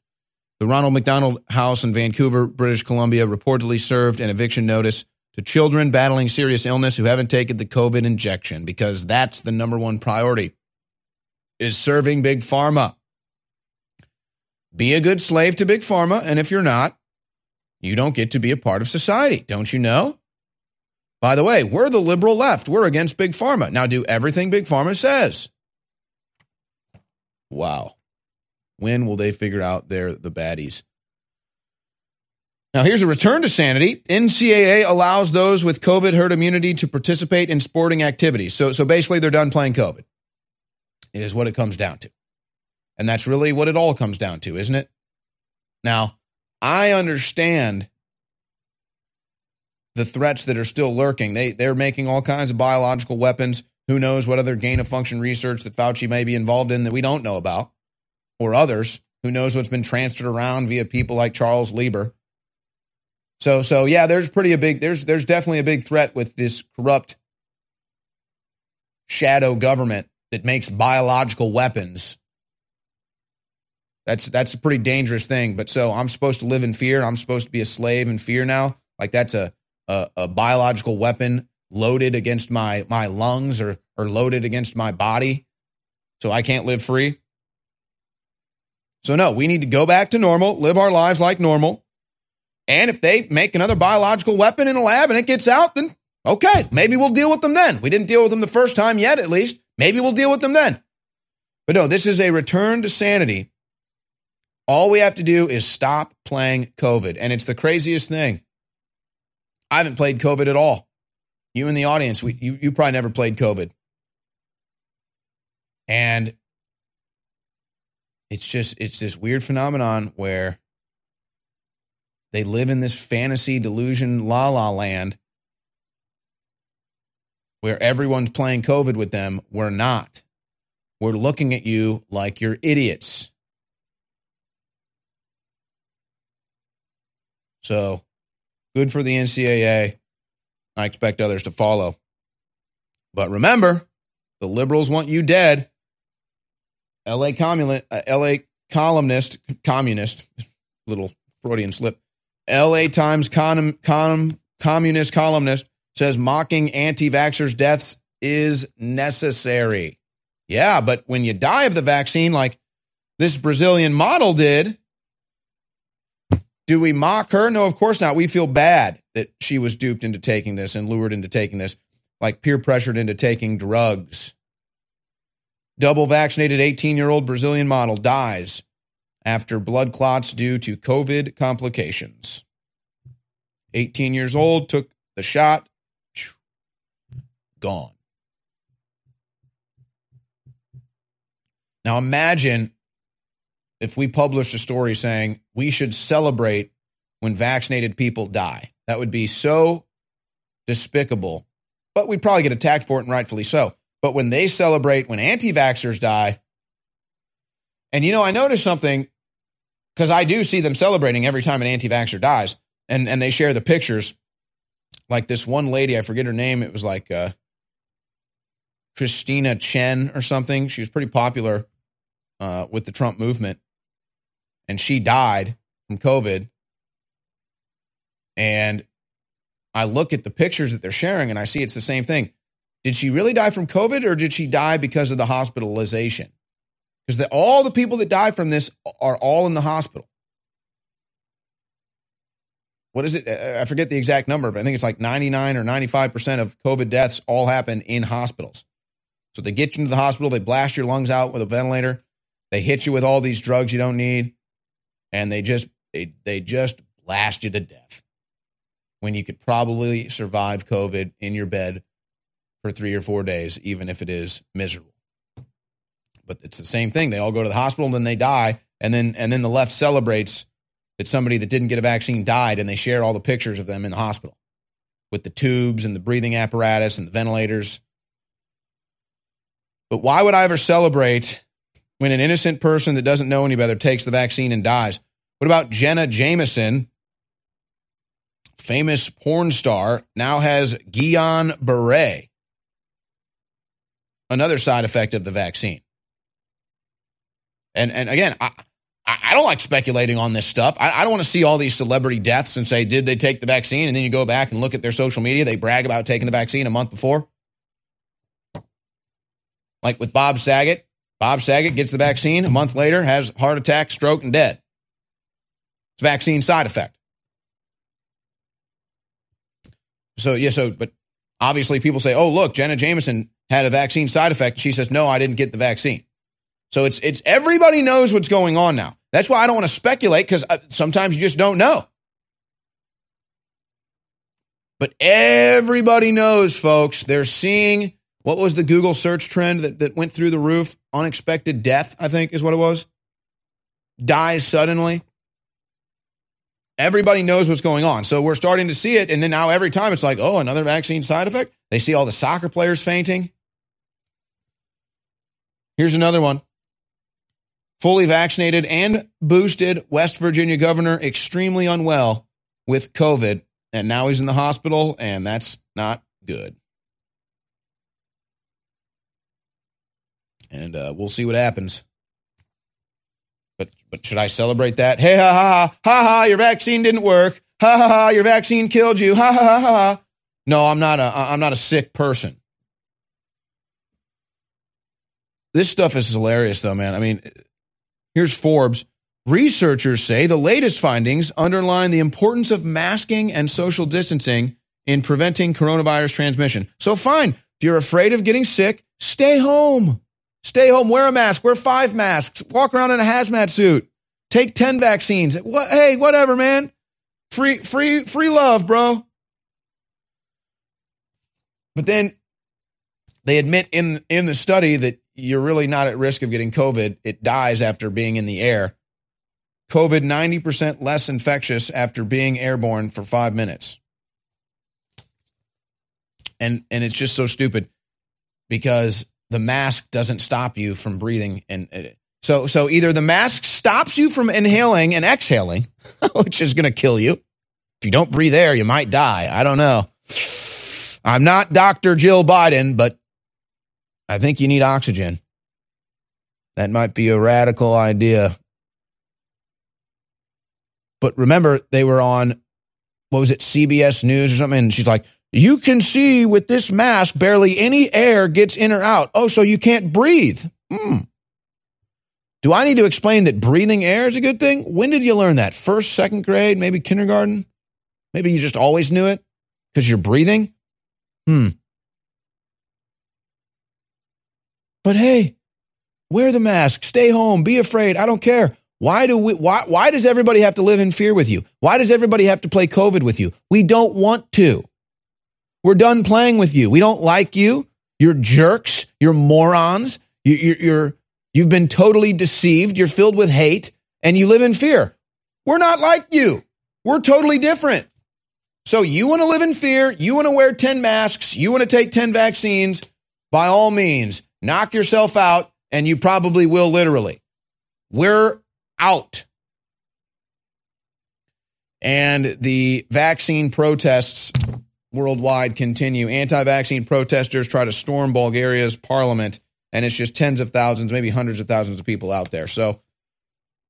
The Ronald McDonald House in Vancouver, British Columbia, reportedly served an eviction notice to children battling serious illness who haven't taken the COVID injection because that's the number one priority is serving big pharma. Be a good slave to big pharma and if you're not, you don't get to be a part of society, don't you know? By the way, we're the liberal left. We're against big pharma. Now do everything big pharma says. Wow. When will they figure out they're the baddies? Now, here's a return to sanity. NCAA allows those with COVID herd immunity to participate in sporting activities. So, so basically, they're done playing COVID, is what it comes down to. And that's really what it all comes down to, isn't it? Now, I understand the threats that are still lurking. They, they're making all kinds of biological weapons. Who knows what other gain of function research that Fauci may be involved in that we don't know about, or others. Who knows what's been transferred around via people like Charles Lieber so so yeah, there's pretty a big there's there's definitely a big threat with this corrupt shadow government that makes biological weapons. That's that's a pretty dangerous thing. But so I'm supposed to live in fear. I'm supposed to be a slave in fear now. Like that's a a, a biological weapon loaded against my my lungs or or loaded against my body, so I can't live free. So no, we need to go back to normal, live our lives like normal. And if they make another biological weapon in a lab and it gets out, then okay, maybe we'll deal with them then. We didn't deal with them the first time yet, at least. Maybe we'll deal with them then. But no, this is a return to sanity. All we have to do is stop playing COVID. And it's the craziest thing. I haven't played COVID at all. You in the audience, we, you, you probably never played COVID. And it's just, it's this weird phenomenon where they live in this fantasy delusion la la land where everyone's playing COVID with them. We're not. We're looking at you like you're idiots. So good for the NCAA. I expect others to follow. But remember, the liberals want you dead. LA communist, uh, LA columnist, communist, little Freudian slip, LA Times con- con- communist columnist says mocking anti vaxxers' deaths is necessary. Yeah, but when you die of the vaccine, like this Brazilian model did, do we mock her? No, of course not. We feel bad that she was duped into taking this and lured into taking this, like peer pressured into taking drugs. Double vaccinated 18 year old Brazilian model dies after blood clots due to COVID complications. 18 years old, took the shot, gone. Now imagine if we published a story saying we should celebrate when vaccinated people die. That would be so despicable, but we'd probably get attacked for it, and rightfully so. But when they celebrate when anti vaxxers die, and you know, I noticed something because I do see them celebrating every time an anti vaxxer dies, and, and they share the pictures. Like this one lady, I forget her name, it was like uh, Christina Chen or something. She was pretty popular uh, with the Trump movement, and she died from COVID. And I look at the pictures that they're sharing, and I see it's the same thing. Did she really die from COVID, or did she die because of the hospitalization? because all the people that die from this are all in the hospital. what is it? I forget the exact number, but I think it's like 99 or 95% of COVID deaths all happen in hospitals. So they get you into the hospital, they blast your lungs out with a ventilator, they hit you with all these drugs you don't need, and they just they, they just blast you to death when you could probably survive COVID in your bed for three or four days, even if it is miserable. But it's the same thing. They all go to the hospital and then they die, and then and then the left celebrates that somebody that didn't get a vaccine died, and they share all the pictures of them in the hospital with the tubes and the breathing apparatus and the ventilators. But why would I ever celebrate when an innocent person that doesn't know any better takes the vaccine and dies? What about Jenna Jameson, famous porn star, now has Guillain Barre, another side effect of the vaccine. And and again, I, I don't like speculating on this stuff. I, I don't want to see all these celebrity deaths and say, did they take the vaccine? And then you go back and look at their social media. They brag about taking the vaccine a month before. Like with Bob Saget. Bob Saget gets the vaccine a month later, has heart attack, stroke, and dead. It's vaccine side effect. So, yeah, so, but obviously people say, oh, look, Jenna Jameson had a vaccine side effect. She says, no, I didn't get the vaccine. So it's it's everybody knows what's going on now. That's why I don't want to speculate because uh, sometimes you just don't know. But everybody knows, folks. They're seeing what was the Google search trend that, that went through the roof? Unexpected death, I think is what it was. Dies suddenly. Everybody knows what's going on. So we're starting to see it. And then now every time it's like, oh, another vaccine side effect. They see all the soccer players fainting. Here's another one fully vaccinated and boosted West Virginia governor extremely unwell with COVID. And now he's in the hospital, and that's not good. And uh, we'll see what happens. But but should I celebrate that? Hey ha ha ha ha! Your vaccine didn't work. Ha ha ha! Your vaccine killed you. Ha ha ha ha! No, I'm not a I'm not a sick person. This stuff is hilarious, though, man. I mean, Here's Forbes. Researchers say the latest findings underline the importance of masking and social distancing in preventing coronavirus transmission. So, fine, if you're afraid of getting sick, stay home. Stay home, wear a mask, wear five masks, walk around in a hazmat suit, take 10 vaccines. What, hey, whatever, man. Free, free, free love, bro. But then they admit in, in the study that you're really not at risk of getting COVID. It dies after being in the air. COVID 90% less infectious after being airborne for five minutes. And and it's just so stupid because the mask doesn't stop you from breathing and uh, so so either the mask stops you from inhaling and exhaling, which is going to kill you. If you don't breathe air, you might die. I don't know. I'm not Dr. Jill Biden, but I think you need oxygen. That might be a radical idea. But remember, they were on, what was it, CBS News or something? And she's like, you can see with this mask, barely any air gets in or out. Oh, so you can't breathe. Hmm. Do I need to explain that breathing air is a good thing? When did you learn that? First, second grade, maybe kindergarten? Maybe you just always knew it because you're breathing? Hmm. But hey, wear the mask, stay home, be afraid. I don't care. Why do we why why does everybody have to live in fear with you? Why does everybody have to play COVID with you? We don't want to. We're done playing with you. We don't like you. You're jerks. You're morons. You, you're, you're you've been totally deceived. You're filled with hate, and you live in fear. We're not like you. We're totally different. So you want to live in fear. You want to wear ten masks. You want to take ten vaccines. By all means, knock yourself out, and you probably will literally. We're out. And the vaccine protests worldwide continue. Anti vaccine protesters try to storm Bulgaria's parliament, and it's just tens of thousands, maybe hundreds of thousands of people out there. So,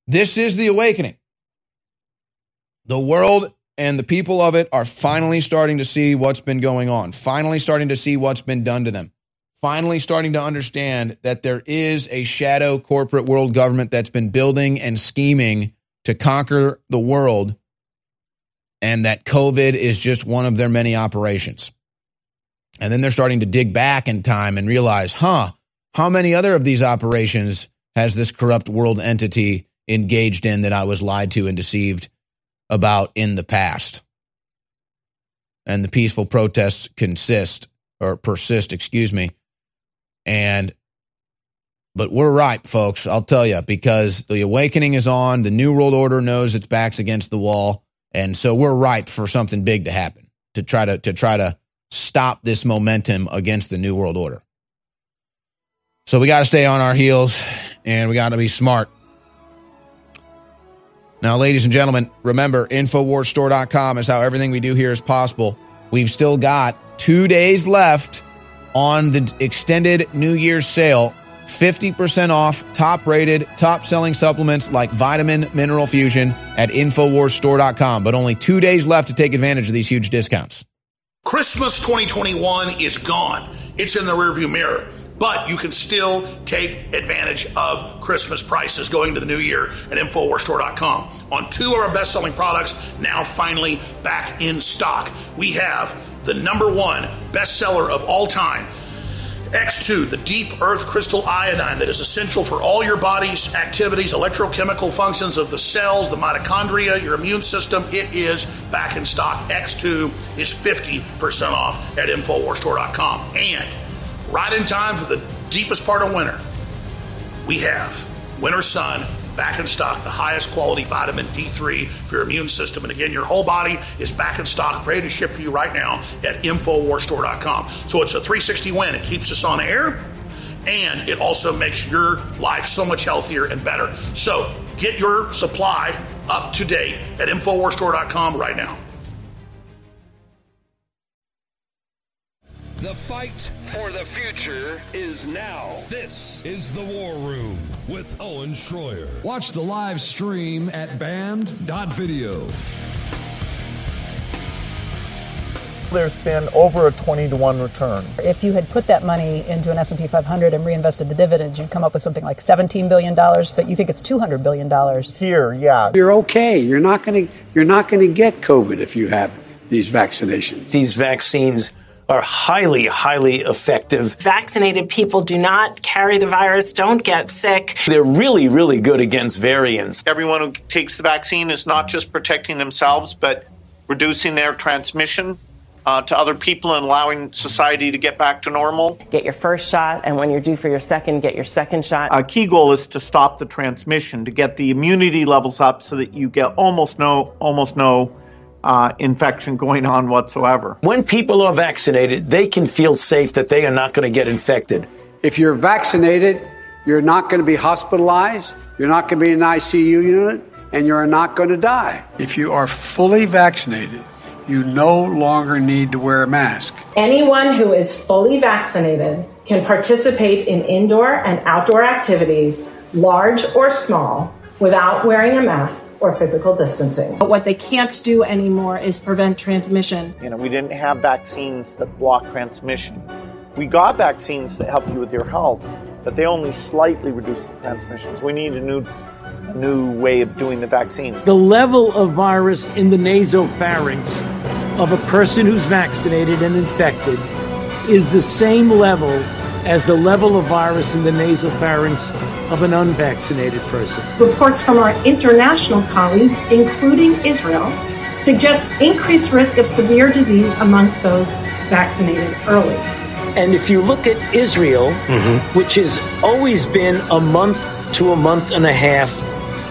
this is the awakening. The world and the people of it are finally starting to see what's been going on, finally starting to see what's been done to them finally starting to understand that there is a shadow corporate world government that's been building and scheming to conquer the world and that COVID is just one of their many operations. And then they're starting to dig back in time and realize, huh, how many other of these operations has this corrupt world entity engaged in that I was lied to and deceived about in the past? And the peaceful protests consist or persist, excuse me. And but we're ripe, folks. I'll tell you, because the awakening is on. The New World Order knows its back's against the wall. And so we're ripe for something big to happen to try to, to try to stop this momentum against the New World Order. So we got to stay on our heels and we got to be smart. Now, ladies and gentlemen, remember InfoWarsStore.com is how everything we do here is possible. We've still got two days left on the extended New Year's sale 50% off top rated, top selling supplements like Vitamin Mineral Fusion at InfoWarsStore.com. But only two days left to take advantage of these huge discounts. Christmas 2021 is gone. It's in the rearview mirror. But you can still take advantage of Christmas prices going to the new year at InfoWarsStore.com. On two of our best selling products, now finally back in stock. We have the number one bestseller of all time X2, the deep earth crystal iodine that is essential for all your body's activities, electrochemical functions of the cells, the mitochondria, your immune system. It is back in stock. X2 is 50% off at InfoWarsStore.com. And right in time for the deepest part of winter, we have Winter Sun back in stock, the highest quality vitamin D3 for your immune system. And again, your whole body is back in stock, ready to ship to you right now at InfoWarsStore.com. So it's a 360 win. It keeps us on air and it also makes your life so much healthier and better. So get your supply up to date at InfoWarsStore.com right now. The fight for the future is now. This is The War Room with Owen Shroyer. Watch the live stream at band.video. There's been over a 20 to 1 return. If you had put that money into an S&P 500 and reinvested the dividends, you'd come up with something like 17 billion dollars, but you think it's 200 billion dollars. Here, yeah. You're okay. You're not going to you're not going to get COVID if you have these vaccinations. These vaccines are highly, highly effective. Vaccinated people do not carry the virus, don't get sick. They're really, really good against variants. Everyone who takes the vaccine is not just protecting themselves, but reducing their transmission. Uh, to other people and allowing society to get back to normal. Get your first shot, and when you're due for your second, get your second shot. Our key goal is to stop the transmission, to get the immunity levels up so that you get almost no, almost no uh, infection going on whatsoever. When people are vaccinated, they can feel safe that they are not going to get infected. If you're vaccinated, you're not going to be hospitalized, you're not going to be in an ICU unit, and you're not going to die. If you are fully vaccinated, you no longer need to wear a mask. Anyone who is fully vaccinated can participate in indoor and outdoor activities, large or small, without wearing a mask or physical distancing. But what they can't do anymore is prevent transmission. You know, we didn't have vaccines that block transmission. We got vaccines that help you with your health, but they only slightly reduce the transmissions. We need a new a new way of doing the vaccine. The level of virus in the nasopharynx of a person who's vaccinated and infected is the same level as the level of virus in the nasopharynx of an unvaccinated person. Reports from our international colleagues, including Israel, suggest increased risk of severe disease amongst those vaccinated early. And if you look at Israel, mm-hmm. which has always been a month to a month and a half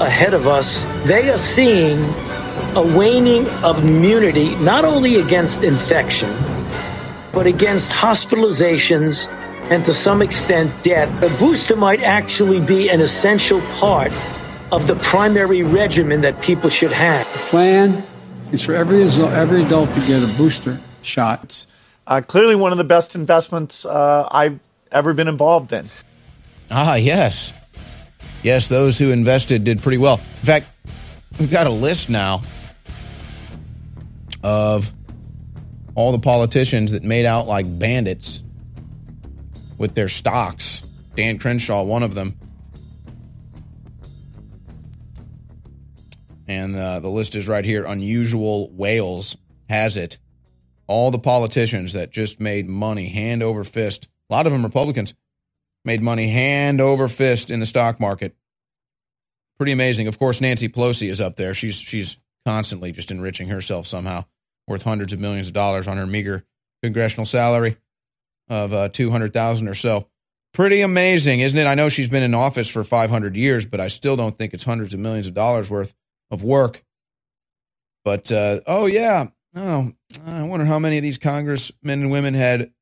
ahead of us, they are seeing a waning of immunity not only against infection, but against hospitalizations and to some extent death. A booster might actually be an essential part of the primary regimen that people should have. The plan is for every, every adult to get a booster shot. It's uh, clearly one of the best investments uh, I've ever been involved in. Ah, yes. Yes, those who invested did pretty well. In fact, we've got a list now of all the politicians that made out like bandits with their stocks. Dan Crenshaw, one of them. And uh, the list is right here. Unusual Whales has it. All the politicians that just made money hand over fist, a lot of them Republicans, made money hand over fist in the stock market. Pretty amazing. Of course, Nancy Pelosi is up there. She's she's constantly just enriching herself somehow, worth hundreds of millions of dollars on her meager congressional salary of uh, two hundred thousand or so. Pretty amazing, isn't it? I know she's been in office for 500 years, but I still don't think it's hundreds of millions of dollars worth of work. But uh, oh yeah, oh, I wonder how many of these congressmen and women had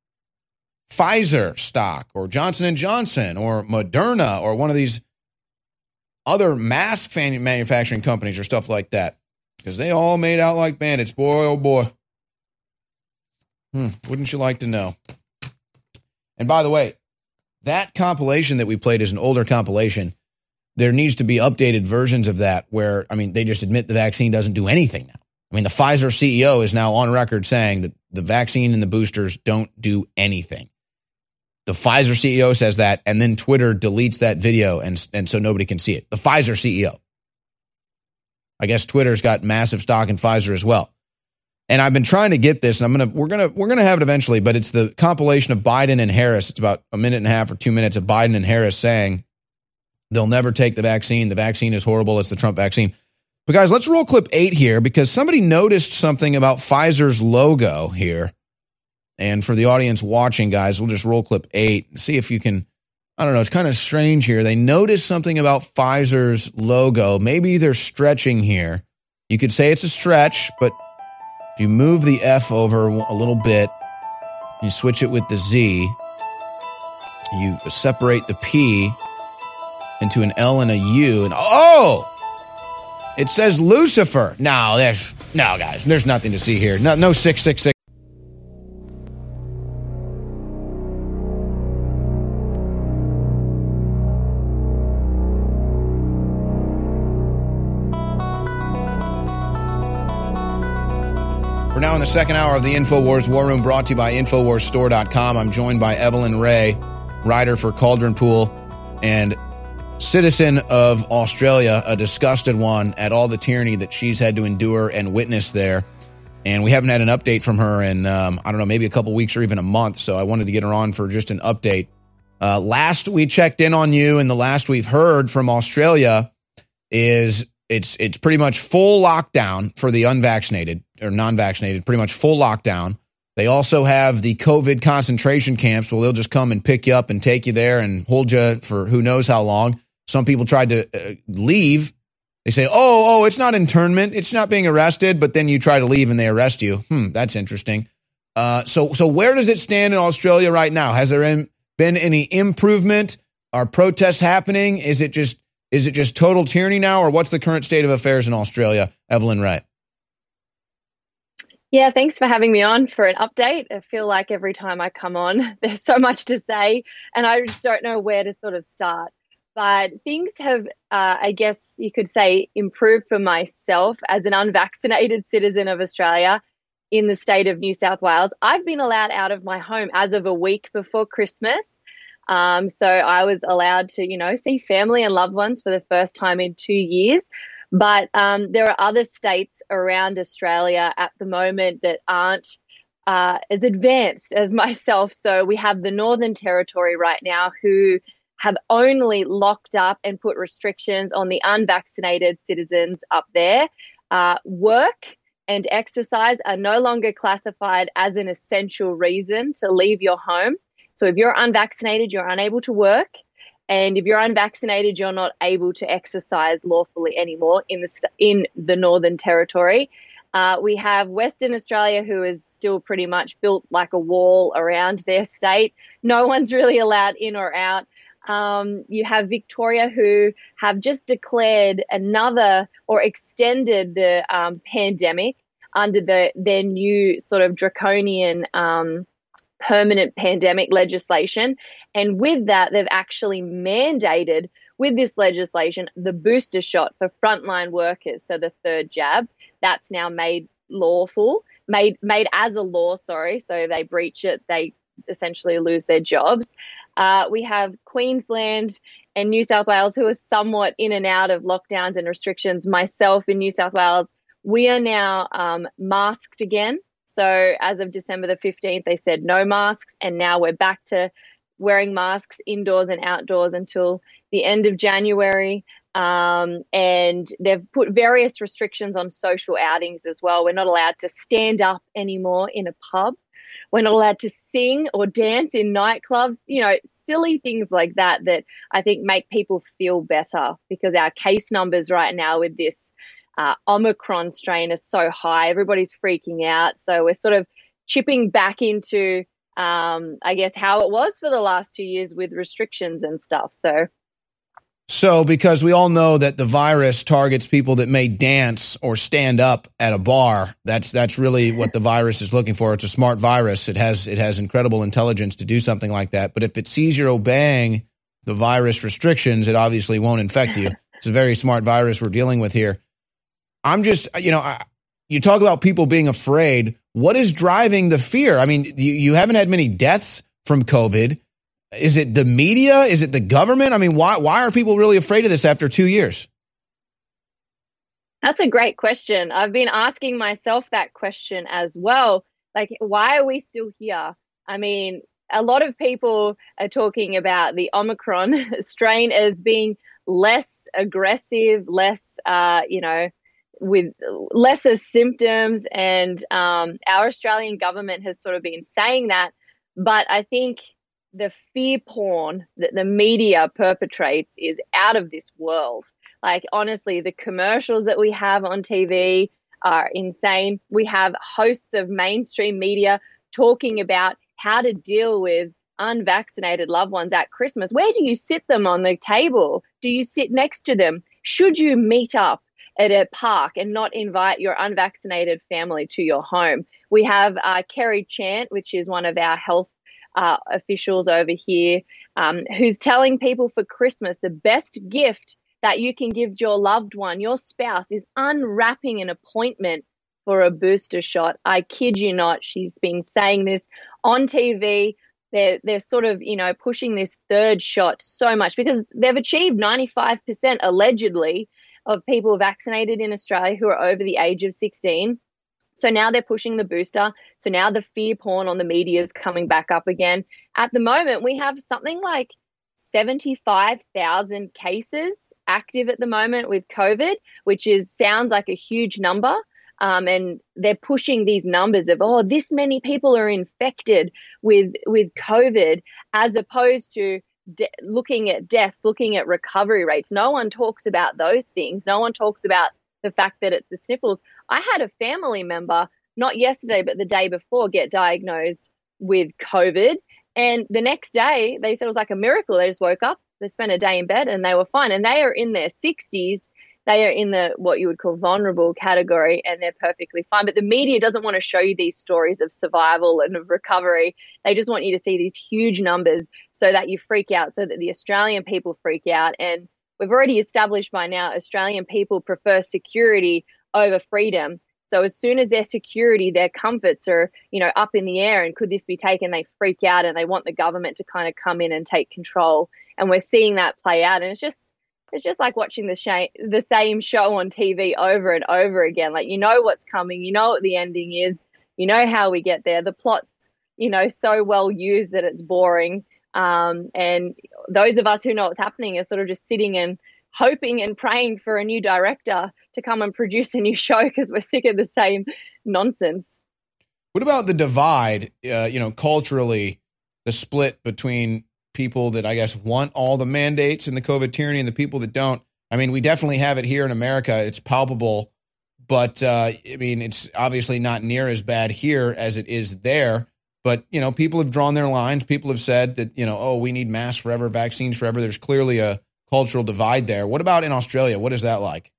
Pfizer stock or Johnson and Johnson or Moderna or one of these other mask manufacturing companies or stuff like that because they all made out like bandits. Boy, oh boy. Hmm, wouldn't you like to know? And by the way, that compilation that we played is an older compilation. There needs to be updated versions of that where, I mean, they just admit the vaccine doesn't do anything now. I mean, the Pfizer CEO is now on record saying that the vaccine and the boosters don't do anything. The Pfizer CEO says that, and then Twitter deletes that video, and, and so nobody can see it. The Pfizer CEO. I guess Twitter's got massive stock in Pfizer as well. And I've been trying to get this, and I'm gonna we're gonna we're gonna have it eventually, but it's the compilation of Biden and Harris. It's about a minute and a half or two minutes of Biden and Harris saying they'll never take the vaccine. The vaccine is horrible. It's the Trump vaccine. But guys, let's roll clip eight here because somebody noticed something about Pfizer's logo here. And for the audience watching, guys, we'll just roll clip eight and see if you can. I don't know. It's kind of strange here. They noticed something about Pfizer's logo. Maybe they're stretching here. You could say it's a stretch, but if you move the F over a little bit, you switch it with the Z, you separate the P into an L and a U, and oh, it says Lucifer. No, there's no guys. There's nothing to see here. No, no six six six. Second hour of the InfoWars War Room brought to you by InfoWarsStore.com. I'm joined by Evelyn Rae, writer for Caldron Pool and citizen of Australia, a disgusted one at all the tyranny that she's had to endure and witness there. And we haven't had an update from her in, um, I don't know, maybe a couple weeks or even a month. So I wanted to get her on for just an update. Uh, last we checked in on you, and the last we've heard from Australia is it's it's pretty much full lockdown for the unvaccinated or non-vaccinated, pretty much full lockdown. They also have the COVID concentration camps where they'll just come and pick you up and take you there and hold you for who knows how long. Some people tried to uh, leave. They say, "Oh, oh, it's not internment. It's not being arrested." But then you try to leave and they arrest you. Hmm, that's interesting. Uh, so, so where does it stand in Australia right now? Has there been any improvement? Are protests happening? Is it just is it just total tyranny now, or what's the current state of affairs in Australia? Evelyn Rae. Yeah, thanks for having me on for an update. I feel like every time I come on, there's so much to say, and I just don't know where to sort of start. But things have, uh, I guess you could say, improved for myself as an unvaccinated citizen of Australia in the state of New South Wales. I've been allowed out of my home as of a week before Christmas. Um, so I was allowed to, you know, see family and loved ones for the first time in two years. But um, there are other states around Australia at the moment that aren't uh, as advanced as myself. So we have the Northern Territory right now who have only locked up and put restrictions on the unvaccinated citizens up there. Uh, work and exercise are no longer classified as an essential reason to leave your home. So if you're unvaccinated, you're unable to work. And if you're unvaccinated, you're not able to exercise lawfully anymore in the st- in the Northern Territory. Uh, we have Western Australia, who is still pretty much built like a wall around their state. No one's really allowed in or out. Um, you have Victoria, who have just declared another or extended the um, pandemic under the their new sort of draconian um, permanent pandemic legislation. And with that, they've actually mandated with this legislation the booster shot for frontline workers. So the third jab, that's now made lawful, made made as a law. Sorry, so they breach it, they essentially lose their jobs. Uh, we have Queensland and New South Wales who are somewhat in and out of lockdowns and restrictions. Myself in New South Wales, we are now um, masked again. So as of December the 15th, they said no masks, and now we're back to wearing masks indoors and outdoors until the end of January. Um, and they've put various restrictions on social outings as well. We're not allowed to stand up anymore in a pub. We're not allowed to sing or dance in nightclubs, you know, silly things like that that I think make people feel better because our case numbers right now with this uh, Omicron strain is so high. Everybody's freaking out. So we're sort of chipping back into, um, I guess, how it was for the last two years with restrictions and stuff. So so, because we all know that the virus targets people that may dance or stand up at a bar, that's that's really what the virus is looking for. It's a smart virus. It has it has incredible intelligence to do something like that. But if it sees you're obeying the virus restrictions, it obviously won't infect you. It's a very smart virus we're dealing with here. I'm just, you know, I, you talk about people being afraid. What is driving the fear? I mean, you, you haven't had many deaths from COVID. Is it the media? Is it the government? I mean, why why are people really afraid of this after two years? That's a great question. I've been asking myself that question as well. Like, why are we still here? I mean, a lot of people are talking about the Omicron strain as being less aggressive, less, uh, you know, with lesser symptoms. And um, our Australian government has sort of been saying that. But I think the fear porn that the media perpetrates is out of this world. Like, honestly, the commercials that we have on TV are insane. We have hosts of mainstream media talking about how to deal with unvaccinated loved ones at Christmas. Where do you sit them on the table? Do you sit next to them? Should you meet up at a park and not invite your unvaccinated family to your home? We have uh, Kerry Chant, which is one of our health uh, officials over here um, who's telling people for Christmas the best gift that you can give your loved one, your spouse, is unwrapping an appointment for a booster shot. I kid you not. She's been saying this on TV. They're, they're sort of, you know, pushing this third shot so much because they've achieved 95% allegedly of people vaccinated in Australia who are over the age of 16. So now they're pushing the booster. So now the fear porn on the media is coming back up again. At the moment, we have something like 75,000 cases active at the moment with COVID, which is sounds like a huge number. Um, and they're pushing these numbers of oh, this many people are infected with with COVID, as opposed to de- looking at deaths, looking at recovery rates. No one talks about those things. No one talks about the fact that it's the sniffles. I had a family member, not yesterday, but the day before, get diagnosed with COVID. And the next day, they said it was like a miracle. They just woke up, they spent a day in bed, and they were fine. And they are in their 60s. They are in the what you would call vulnerable category, and they're perfectly fine. But the media doesn't want to show you these stories of survival and of recovery. They just want you to see these huge numbers so that you freak out, so that the Australian people freak out. And we've already established by now Australian people prefer security over freedom. So as soon as their security, their comforts are, you know, up in the air and could this be taken, they freak out and they want the government to kind of come in and take control. And we're seeing that play out. And it's just it's just like watching the sh- the same show on TV over and over again. Like you know what's coming, you know what the ending is, you know how we get there. The plot's, you know, so well used that it's boring. Um, and those of us who know what's happening are sort of just sitting and hoping and praying for a new director to come and produce a new show because we're sick of the same nonsense. What about the divide, uh, you know, culturally, the split between people that I guess want all the mandates and the COVID tyranny and the people that don't? I mean, we definitely have it here in America. It's palpable, but uh, I mean, it's obviously not near as bad here as it is there. But you know, people have drawn their lines. People have said that you know, oh, we need masks forever, vaccines forever. There's clearly a cultural divide there. What about in Australia? What is that like?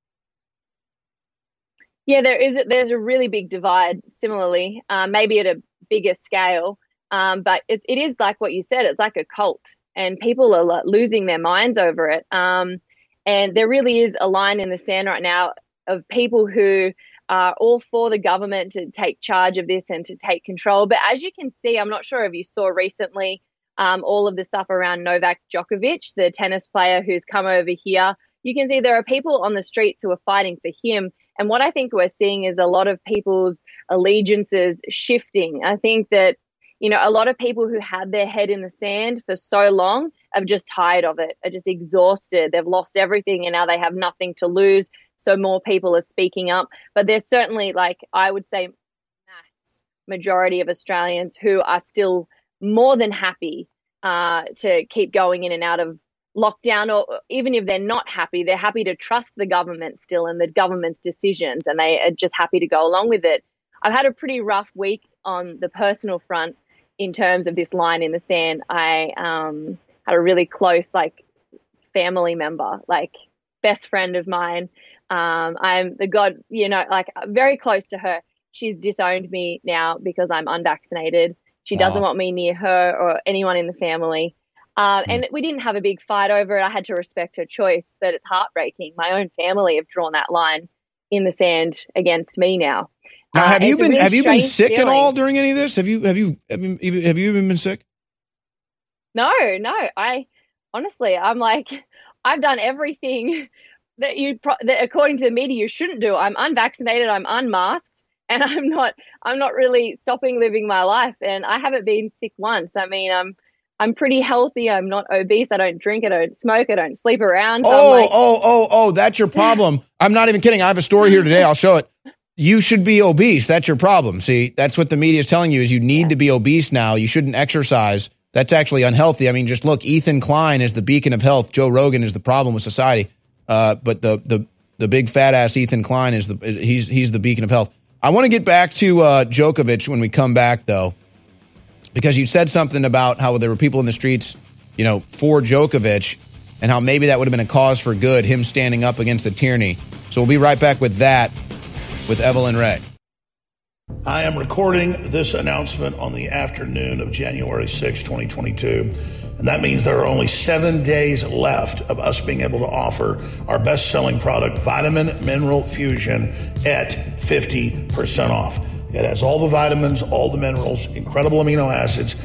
Yeah, there is. A, there's a really big divide. Similarly, uh, maybe at a bigger scale, um, but it, it is like what you said. It's like a cult, and people are losing their minds over it. Um, and there really is a line in the sand right now of people who are all for the government to take charge of this and to take control. But as you can see, I'm not sure if you saw recently um, all of the stuff around Novak Djokovic, the tennis player who's come over here. You can see there are people on the streets who are fighting for him. And what I think we're seeing is a lot of people's allegiances shifting. I think that, you know, a lot of people who had their head in the sand for so long are just tired of it, are just exhausted. They've lost everything and now they have nothing to lose. So more people are speaking up. But there's certainly, like, I would say, mass majority of Australians who are still more than happy uh, to keep going in and out of lockdown, or even if they're not happy, they're happy to trust the government still and the government's decisions, and they are just happy to go along with it. I've had a pretty rough week on the personal front in terms of this line in the sand. I um, had a really close, like, family member, like, best friend of mine. Um, I'm the God, you know, like, very close to her. She's disowned me now because I'm unvaccinated. She doesn't want me near her or anyone in the family. Um, and we didn't have a big fight over it. I had to respect her choice, but it's heartbreaking. My own family have drawn that line in the sand against me now. Now, have Uh, you been really have you been sick at all during any of this? Have you have you have you, have you even been sick? No, no. I honestly, I'm like, I've done everything that you, pro- that according to the media, you shouldn't do. I'm unvaccinated. I'm unmasked, and I'm not. I'm not really stopping living my life, and I haven't been sick once. I mean, I'm. I'm pretty healthy. I'm not obese. I don't drink. I don't smoke. I don't sleep around. So Oh, I'm like, oh, oh, oh, that's your problem. I'm not even kidding. I have a story here today. I'll show it. You should be obese. That's your problem. See, that's what the media is telling you is you need to be obese now. You shouldn't exercise. That's actually unhealthy. I mean, just look, Ethan Klein is the beacon of health. Joe Rogan is the problem with society. Uh, but the the the big fat ass Ethan Klein is the he's he's the beacon of health. I want to get back to uh, Djokovic when we come back though, because you said something about how there were people in the streets, you know, for Djokovic, and how maybe that would have been a cause for good, him standing up against the tyranny. So we'll be right back with that with Evelyn Rae. I am recording this announcement on the afternoon of January 6, 2022. And that means there are only seven days left of us being able to offer our best selling product, Vitamin Mineral Fusion, at 50% off. It has all the vitamins, all the minerals, incredible amino acids.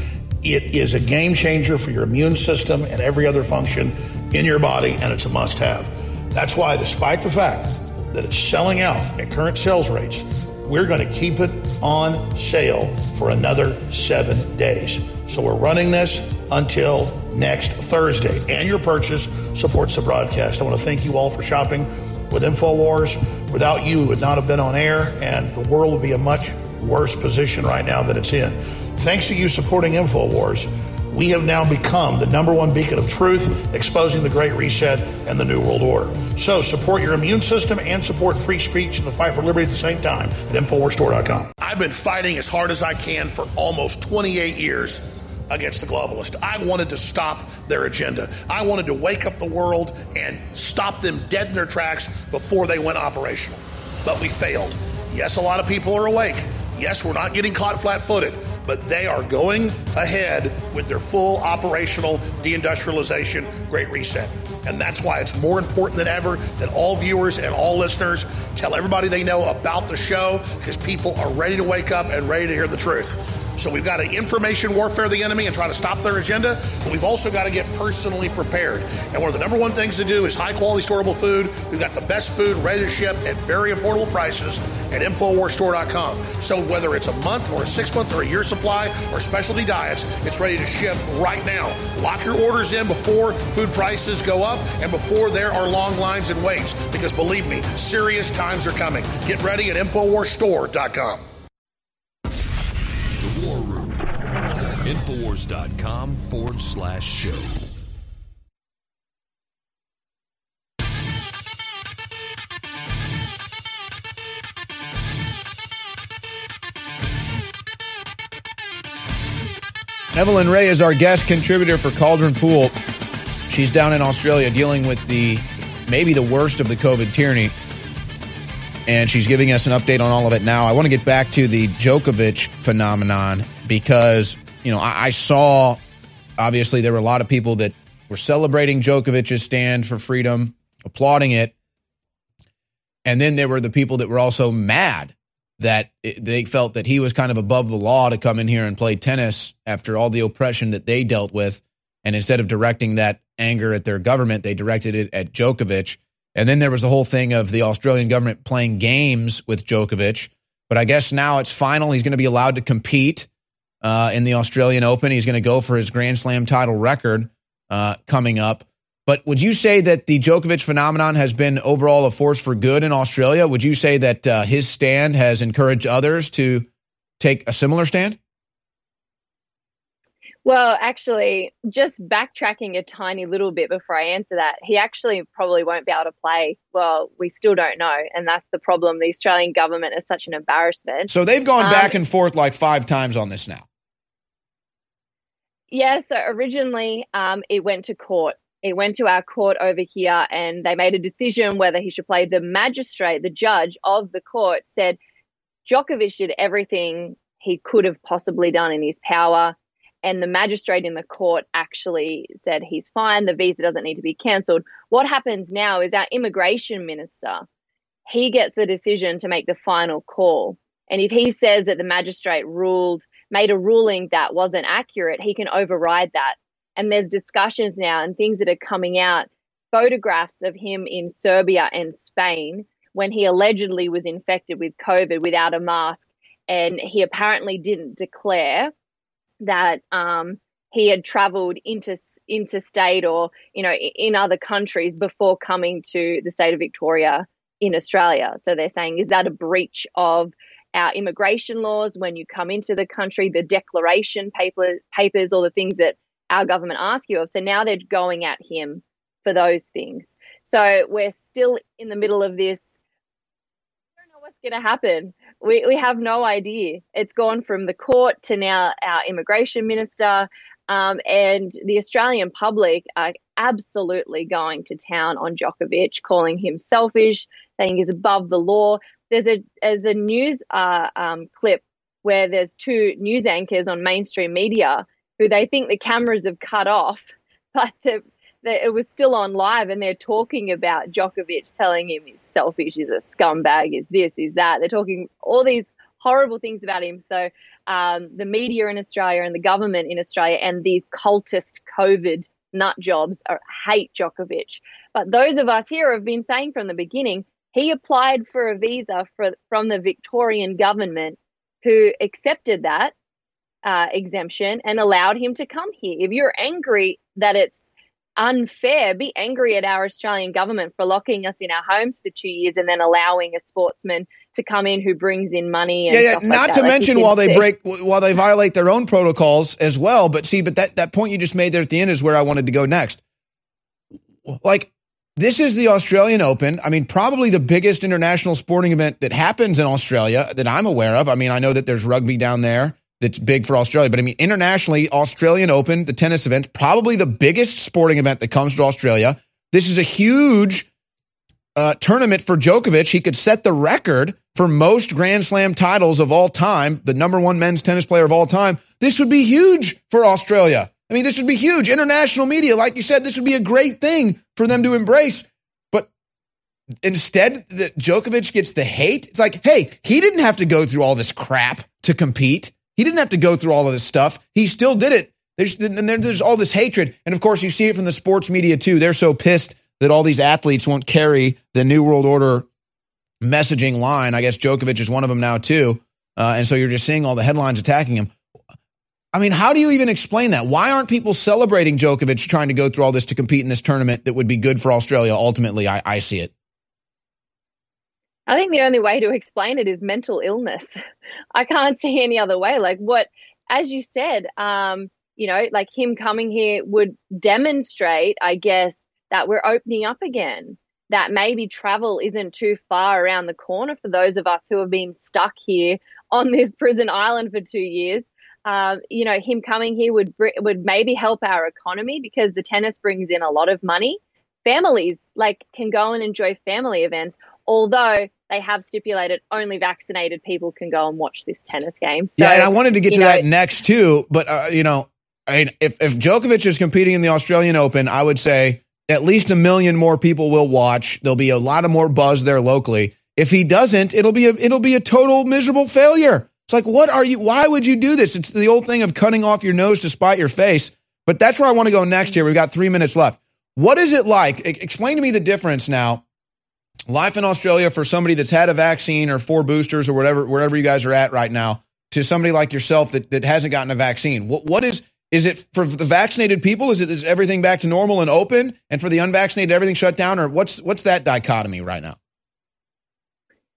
It is a game changer for your immune system and every other function in your body, and it's a must have. That's why, despite the fact that it's selling out at current sales rates, we're going to keep it on sale for another seven days. So we're running this until next Thursday. And your purchase supports the broadcast. I want to thank you all for shopping with InfoWars. Without you, we would not have been on air, and the world would be a much worse position right now than it's in. Thanks to you supporting InfoWars, we have now become the number one beacon of truth, exposing the Great Reset and the New World Order. So support your immune system and support free speech and the fight for liberty at the same time at InfoWarsStore.com. I've been fighting as hard as I can for almost 28 years against the globalists. I wanted to stop their agenda. I wanted to wake up the world and stop them dead in their tracks before they went operational. But we failed. Yes, a lot of people are awake. Yes, we're not getting caught flat footed but they are going ahead with their full operational deindustrialization great reset. And that's why it's more important than ever that all viewers and all listeners tell everybody they know about the show because people are ready to wake up and ready to hear the truth. So we've got to information warfare the enemy and try to stop their agenda, but we've also got to get personally prepared. And one of the number one things to do is high quality storable food. We've got the best food ready to ship at very affordable prices at InfoWarsStore.com. So whether it's a month or a six month or a year supply or specialty diets, it's ready to ship right now. Lock your orders in before food prices go up and before there are long lines and waits because believe me, serious times are coming. Get ready at InfoWarsStore.com. Infowars.com forward slash show. Evelyn Rae is our guest contributor for Caldron Pool. She's down in Australia dealing with the maybe the worst of the COVID tyranny. And she's giving us an update on all of it now. I want to get back to the Djokovic phenomenon because, you know, I, I saw obviously there were a lot of people that were celebrating Djokovic's stand for freedom, applauding it. And then there were the people that were also mad that it, they felt that he was kind of above the law to come in here and play tennis after all the oppression that they dealt with. And instead of directing that anger at their government, they directed it at Djokovic. And then there was the whole thing of the Australian government playing games with Djokovic. But I guess now it's final. He's going to be allowed to compete uh, in the Australian Open. He's going to go for his Grand Slam title record uh, coming up. But would you say that the Djokovic phenomenon has been overall a force for good in Australia? Would you say that uh, his stand has encouraged others to take a similar stand? Well, actually, just backtracking a tiny little bit before I answer that, he actually probably won't be able to play. Well, we still don't know. And that's the problem. The Australian government is such an embarrassment. So they've gone um, back and forth like five times on this now. Yeah. So originally, um, it went to court. It went to our court over here, and they made a decision whether he should play. The magistrate, the judge of the court, said Djokovic did everything he could have possibly done in his power and the magistrate in the court actually said he's fine, the visa doesn't need to be cancelled. What happens now is our immigration minister, he gets the decision to make the final call. And if he says that the magistrate ruled, made a ruling that wasn't accurate, he can override that. And there's discussions now and things that are coming out, photographs of him in Serbia and Spain when he allegedly was infected with COVID without a mask. And he apparently didn't declare that um, he had traveled into interstate or you know in other countries before coming to the state of Victoria in Australia. So they're saying is that a breach of our immigration laws when you come into the country, the declaration paper, papers, all the things that our government ask you of. So now they're going at him for those things. So we're still in the middle of this. I don't know what's going to happen we, we have no idea. It's gone from the court to now our immigration minister. Um, and the Australian public are absolutely going to town on Djokovic, calling him selfish, saying he's above the law. There's a there's a news uh, um, clip where there's two news anchors on mainstream media who they think the cameras have cut off, but the it was still on live and they're talking about Djokovic telling him he's selfish, he's a scumbag, he's this, he's that. They're talking all these horrible things about him. So um, the media in Australia and the government in Australia and these cultist COVID nut jobs are, hate Djokovic. But those of us here have been saying from the beginning, he applied for a visa for, from the Victorian government who accepted that uh, exemption and allowed him to come here. If you're angry that it's unfair, be angry at our Australian government for locking us in our homes for two years and then allowing a sportsman to come in who brings in money. yeah, yeah. Not like to mention while they break, while they violate their own protocols as well. But see, but that that point you just made there at the end is where I wanted to go next. Like. This is the Australian Open. I mean, probably the biggest international sporting event that happens in Australia that I'm aware of. I mean, I know that there's rugby down there that's big for Australia. But I mean, internationally, Australian Open, the tennis event, probably the biggest sporting event that comes to Australia. This is a huge uh, tournament for Djokovic. He could set the record for most Grand Slam titles of all time, the number one men's tennis player of all time. This would be huge for Australia. I mean, this would be huge. International media, like you said, this would be a great thing for them to embrace. But instead, the, Djokovic gets the hate. It's like, hey, he didn't have to go through all this crap to compete. He didn't have to go through all of this stuff. He still did it. There's, and there's all this hatred. And of course, you see it from the sports media too. They're so pissed that all these athletes won't carry the New World Order messaging line. I guess Djokovic is one of them now too. Uh, and so you're just seeing all the headlines attacking him. I mean, how do you even explain that? Why aren't people celebrating Djokovic trying to go through all this to compete in this tournament that would be good for Australia? Ultimately, I, I see it. I think the only way to explain it is mental illness. I can't see any other way. Like what, as you said, um, you know, like him coming here would demonstrate, I guess, that we're opening up again. That maybe travel isn't too far around the corner for those of us who have been stuck here on this prison island for two years. Um, you know, him coming here would would maybe help our economy because the tennis brings in a lot of money. Families like can go and enjoy family events, although they have stipulated only vaccinated people can go and watch this tennis game. So, yeah, and I wanted to get to know, that next too, but uh, you know, I mean, if if Djokovic is competing in the Australian Open, I would say at least a million more people will watch. There'll be a lot of more buzz there locally. If he doesn't, it'll be a it'll be a total miserable failure. Like, what are you? Why would you do this? It's the old thing of cutting off your nose to spite your face. But that's where I want to go next. Here, we've got three minutes left. What is it like? Explain to me the difference now. Life in Australia for somebody that's had a vaccine or four boosters or whatever, wherever you guys are at right now, to somebody like yourself that, that hasn't gotten a vaccine. What what is is it for the vaccinated people? Is it is everything back to normal and open, and for the unvaccinated, everything shut down, or what's what's that dichotomy right now?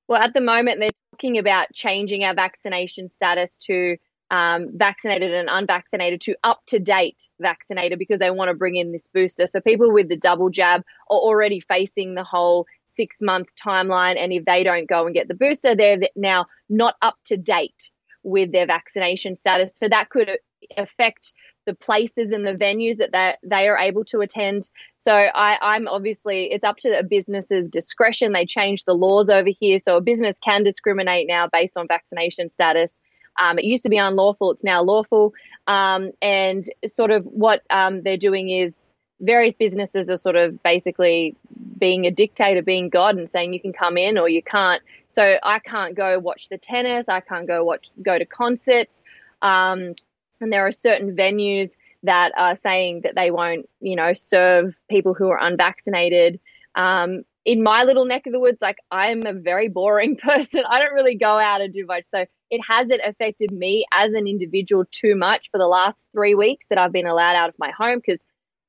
Well, at the moment, they're talking about changing our vaccination status to um, vaccinated and unvaccinated to up to date vaccinated because they want to bring in this booster. So people with the double jab are already facing the whole six month timeline. And if they don't go and get the booster, they're now not up to date with their vaccination status. So that could affect the places and the venues that they, they are able to attend. So I, I'm obviously, it's up to a business's discretion. They changed the laws over here. So a business can discriminate now based on vaccination status. Um, it used to be unlawful, it's now lawful. Um, and sort of what um, they're doing is various businesses are sort of basically being a dictator, being God, and saying you can come in or you can't. So I can't go watch the tennis, I can't go watch go to concerts. Um, and there are certain venues that are saying that they won't, you know, serve people who are unvaccinated. Um, in my little neck of the woods, like I'm a very boring person. I don't really go out and do much. So it hasn't affected me as an individual too much for the last three weeks that I've been allowed out of my home because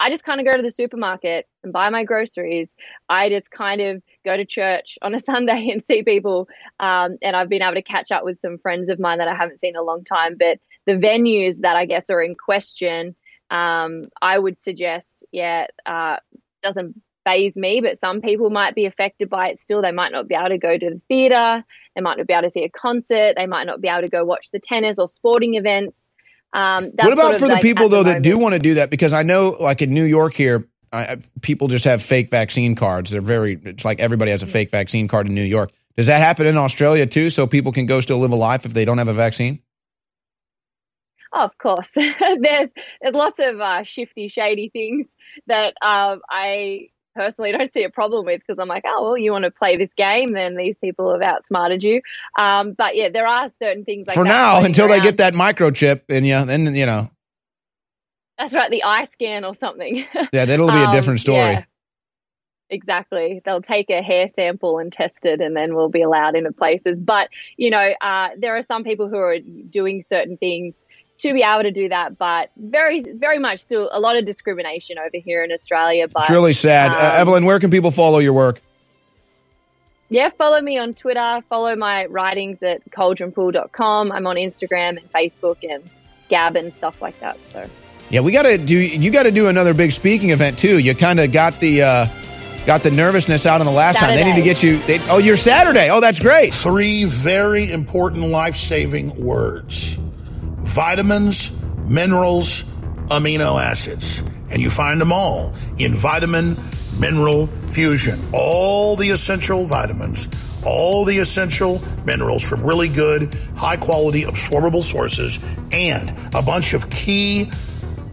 I just kind of go to the supermarket and buy my groceries. I just kind of go to church on a Sunday and see people. Um, and I've been able to catch up with some friends of mine that I haven't seen in a long time. But the venues that I guess are in question, um, I would suggest, yeah, uh, doesn't phase me, but some people might be affected by it still. They might not be able to go to the theatre, they might not be able to see a concert, they might not be able to go watch the tennis or sporting events. Um, what about for the people though the that do want to do that? Because I know, like in New York here, I, people just have fake vaccine cards. They're very. It's like everybody has a fake vaccine card in New York. Does that happen in Australia too? So people can go still live a life if they don't have a vaccine. Oh, of course, there's there's lots of uh, shifty, shady things that um, I personally don't see a problem with because I'm like, oh well, you want to play this game, then these people have outsmarted you. Um, but yeah, there are certain things like for now until around. they get that microchip, and yeah, then you know. That's right, the eye scan or something. Yeah, that'll be a different um, story. Yeah, exactly. They'll take a hair sample and test it, and then we'll be allowed into places. But you know, uh, there are some people who are doing certain things to be able to do that. But very, very much still a lot of discrimination over here in Australia. But it's really sad. Uh, um, uh, Evelyn, where can people follow your work? Yeah, follow me on Twitter. Follow my writings at caldronpool.com. I'm on Instagram and Facebook and Gab and stuff like that. So. Yeah, we got to do. You got to do another big speaking event too. You kind of got the uh, got the nervousness out on the last Saturday. time. They need to get you. They, oh, you're Saturday. Oh, that's great. Three very important life saving words vitamins, minerals, amino acids. And you find them all in Vitamin Mineral Fusion. All the essential vitamins, all the essential minerals from really good, high quality, absorbable sources, and a bunch of key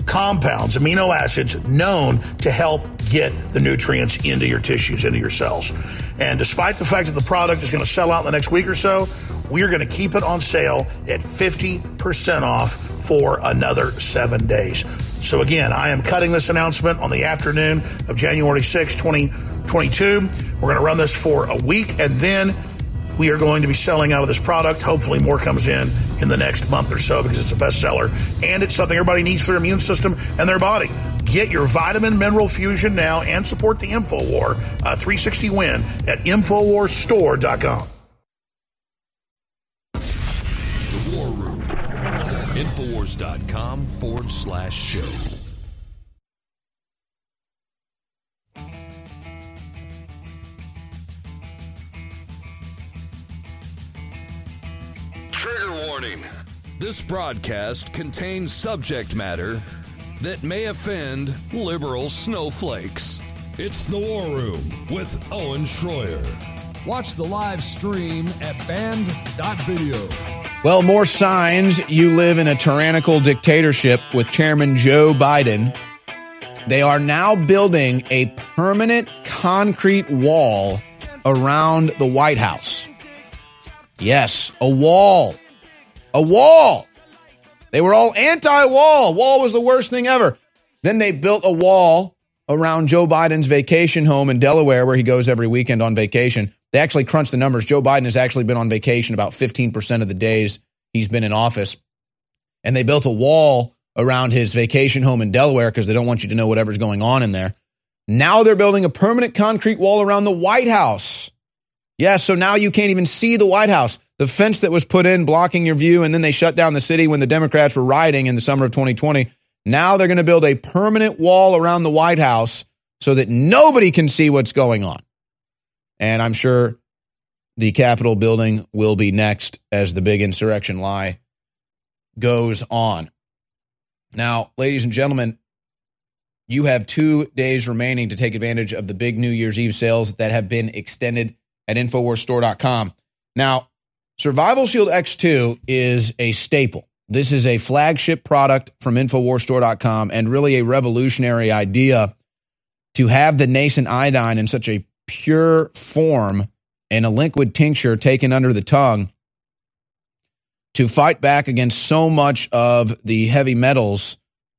compounds, amino acids known to help get the nutrients into your tissues, into your cells. And despite the fact that the product is going to sell out in the next week or so, we're going to keep it on sale at 50% off for another seven days. So, again, I am cutting this announcement on the afternoon of January 6, 2022. We're going to run this for a week and then we are going to be selling out of this product. Hopefully, more comes in in the next month or so because it's a bestseller and it's something everybody needs for their immune system and their body. Get your vitamin mineral fusion now and support the InfoWar uh, 360 win at InfoWarsStore.com. Infowars.com forward slash show. Trigger warning. This broadcast contains subject matter that may offend liberal snowflakes. It's the War Room with Owen Shroyer. Watch the live stream at band.video. Well, more signs you live in a tyrannical dictatorship with Chairman Joe Biden. They are now building a permanent concrete wall around the White House. Yes, a wall. A wall. They were all anti wall. Wall was the worst thing ever. Then they built a wall around Joe Biden's vacation home in Delaware, where he goes every weekend on vacation. They actually crunched the numbers. Joe Biden has actually been on vacation about 15% of the days he's been in office. And they built a wall around his vacation home in Delaware because they don't want you to know whatever's going on in there. Now they're building a permanent concrete wall around the White House. Yeah, so now you can't even see the White House. The fence that was put in blocking your view, and then they shut down the city when the Democrats were rioting in the summer of 2020. Now they're going to build a permanent wall around the White House so that nobody can see what's going on. And I'm sure the Capitol building will be next as the big insurrection lie goes on. Now, ladies and gentlemen, you have two days remaining to take advantage of the big New Year's Eve sales that have been extended at InfoWarsStore.com. Now, Survival Shield X2 is a staple. This is a flagship product from InfoWarsStore.com and really a revolutionary idea to have the nascent iodine in such a pure form and a liquid tincture taken under the tongue to fight back against so much of the heavy metals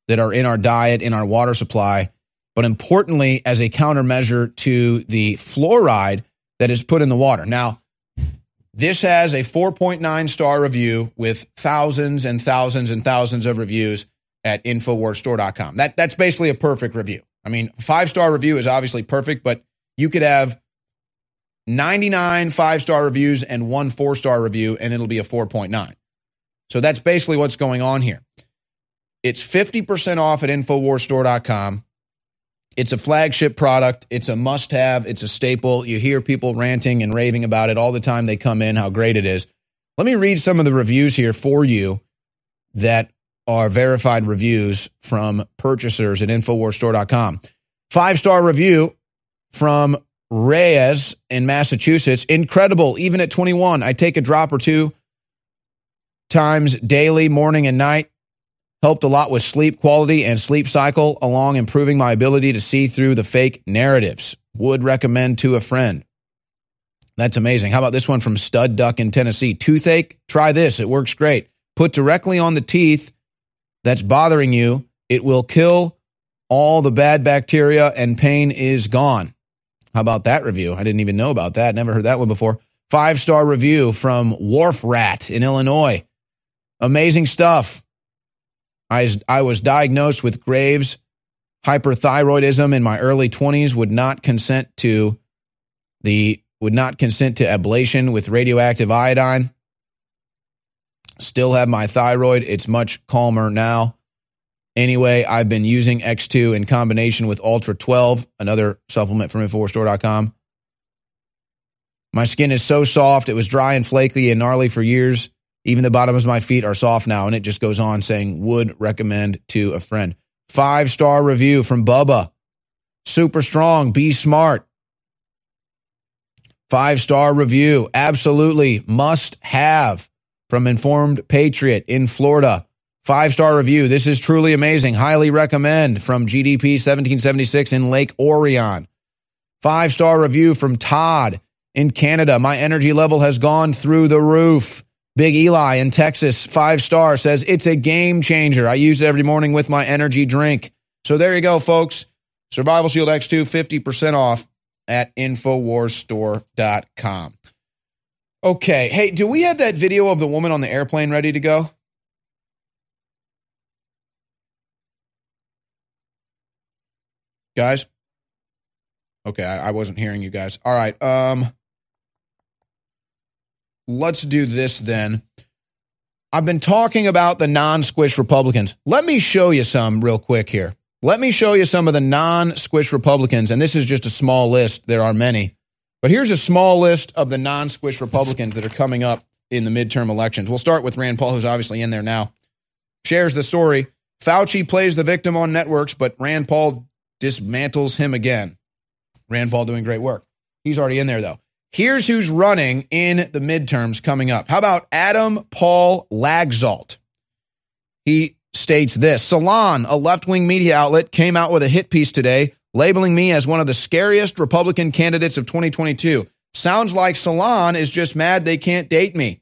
that are in our diet, in our water supply, but importantly, as a countermeasure to the fluoride that is put in the water. Now, this has a 4.9 star review with thousands and thousands and thousands of reviews at InfoWarsStore.com. That, that's basically a perfect review. I mean, five star review is obviously perfect, but you could have 99 five star reviews and one four star review, and it'll be a 4.9. So that's basically what's going on here. It's 50% off at InfoWarsStore.com. It's a flagship product. It's a must have. It's a staple. You hear people ranting and raving about it all the time they come in, how great it is. Let me read some of the reviews here for you that are verified reviews from purchasers at InfoWarsStore.com. Five star review from Reyes in Massachusetts. Incredible. Even at 21, I take a drop or two times daily, morning and night. Helped a lot with sleep quality and sleep cycle, along improving my ability to see through the fake narratives. Would recommend to a friend. That's amazing. How about this one from Stud Duck in Tennessee? Toothache? Try this. It works great. Put directly on the teeth that's bothering you. It will kill all the bad bacteria and pain is gone. How about that review? I didn't even know about that. Never heard that one before. Five star review from Wharf Rat in Illinois. Amazing stuff. I, I was diagnosed with Graves hyperthyroidism in my early 20s, would not consent to the would not consent to ablation with radioactive iodine. Still have my thyroid. It's much calmer now. Anyway, I've been using X2 in combination with Ultra 12, another supplement from InfoWarsStore.com. My skin is so soft. It was dry and flaky and gnarly for years. Even the bottoms of my feet are soft now. And it just goes on saying, would recommend to a friend. Five star review from Bubba. Super strong. Be smart. Five star review. Absolutely must have from Informed Patriot in Florida. Five star review. This is truly amazing. Highly recommend from GDP 1776 in Lake Orion. Five star review from Todd in Canada. My energy level has gone through the roof. Big Eli in Texas, five star, says it's a game changer. I use it every morning with my energy drink. So there you go, folks. Survival Shield X2, 50% off at InfoWarsStore.com. Okay. Hey, do we have that video of the woman on the airplane ready to go? Guys? Okay, I, I wasn't hearing you guys. All right. Um, let's do this then. I've been talking about the non squish Republicans. Let me show you some real quick here. Let me show you some of the non squish Republicans. And this is just a small list. There are many. But here's a small list of the non squish Republicans that are coming up in the midterm elections. We'll start with Rand Paul, who's obviously in there now. Shares the story. Fauci plays the victim on networks, but Rand Paul dismantles him again. Rand Paul doing great work. He's already in there, though. Here's who's running in the midterms coming up. How about Adam Paul Laxalt? He states this Salon, a left wing media outlet, came out with a hit piece today labeling me as one of the scariest Republican candidates of 2022. Sounds like Salon is just mad they can't date me.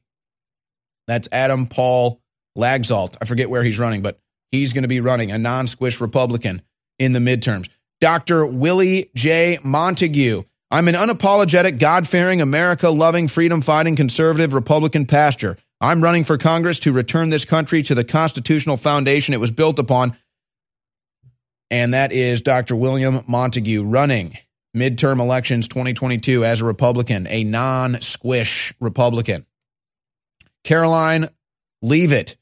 That's Adam Paul Laxalt. I forget where he's running, but he's going to be running a non squish Republican in the midterms. Dr. Willie J. Montague. I'm an unapologetic, God fearing, America loving, freedom fighting, conservative Republican pastor. I'm running for Congress to return this country to the constitutional foundation it was built upon. And that is Dr. William Montague running midterm elections 2022 as a Republican, a non squish Republican. Karoline Leavitt.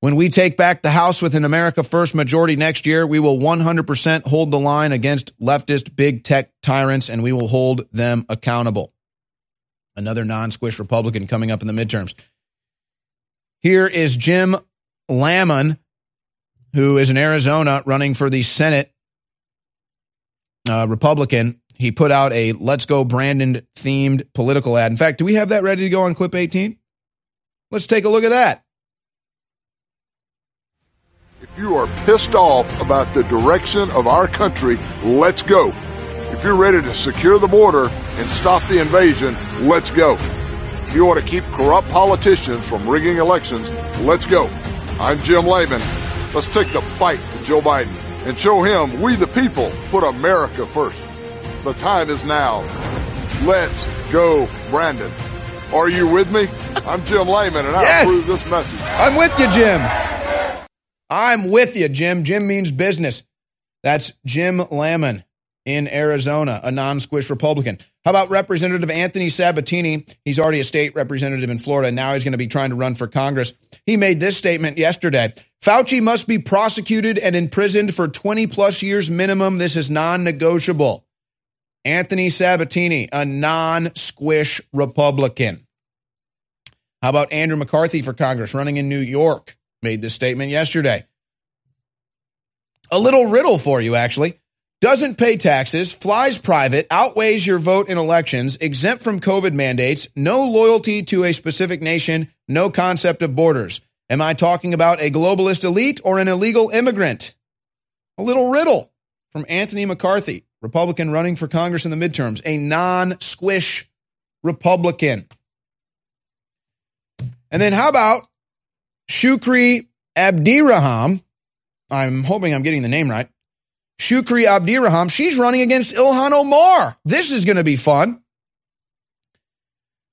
When we take back the House with an America First majority next year, we will 100% hold the line against leftist big tech tyrants and we will hold them accountable. Another non squish Republican coming up in the midterms. Here is Jim Lamon, who is in Arizona running for the Senate uh, Republican. He put out a Let's Go Brandon themed political ad. In fact, do we have that ready to go on clip 18? Let's take a look at that. If you are pissed off about the direction of our country, let's go. If you're ready to secure the border and stop the invasion, let's go. If you want to keep corrupt politicians from rigging elections, let's go. I'm Jim Lamon. Let's take the fight to Joe Biden and show him we the people put America first. The time is now. Let's go, Brandon. Are you with me? I'm Jim Lamon, and I approve this message. I'm with you, Jim. I'm with you, Jim. Jim means business. That's Jim Lamon in Arizona, a non squish Republican. How about Representative Anthony Sabatini? He's already a state representative in Florida. and Now he's going to be trying to run for Congress. He made this statement yesterday Fauci must be prosecuted and imprisoned for 20 plus years minimum. This is non negotiable. Anthony Sabatini, a non squish Republican. How about Andrew McCarthy for Congress running in New York? Made this statement yesterday. A little riddle for you, actually. Doesn't pay taxes, flies private, outweighs your vote in elections, exempt from COVID mandates, no loyalty to a specific nation, no concept of borders. Am I talking about a globalist elite or an illegal immigrant? A little riddle from Anthony McCarthy, Republican running for Congress in the midterms, a non squish Republican. And then how about Shukri Abdiraham? I'm hoping I'm getting the name right. Shukri Abdiraham. She's running against Ilhan Omar. This is going to be fun.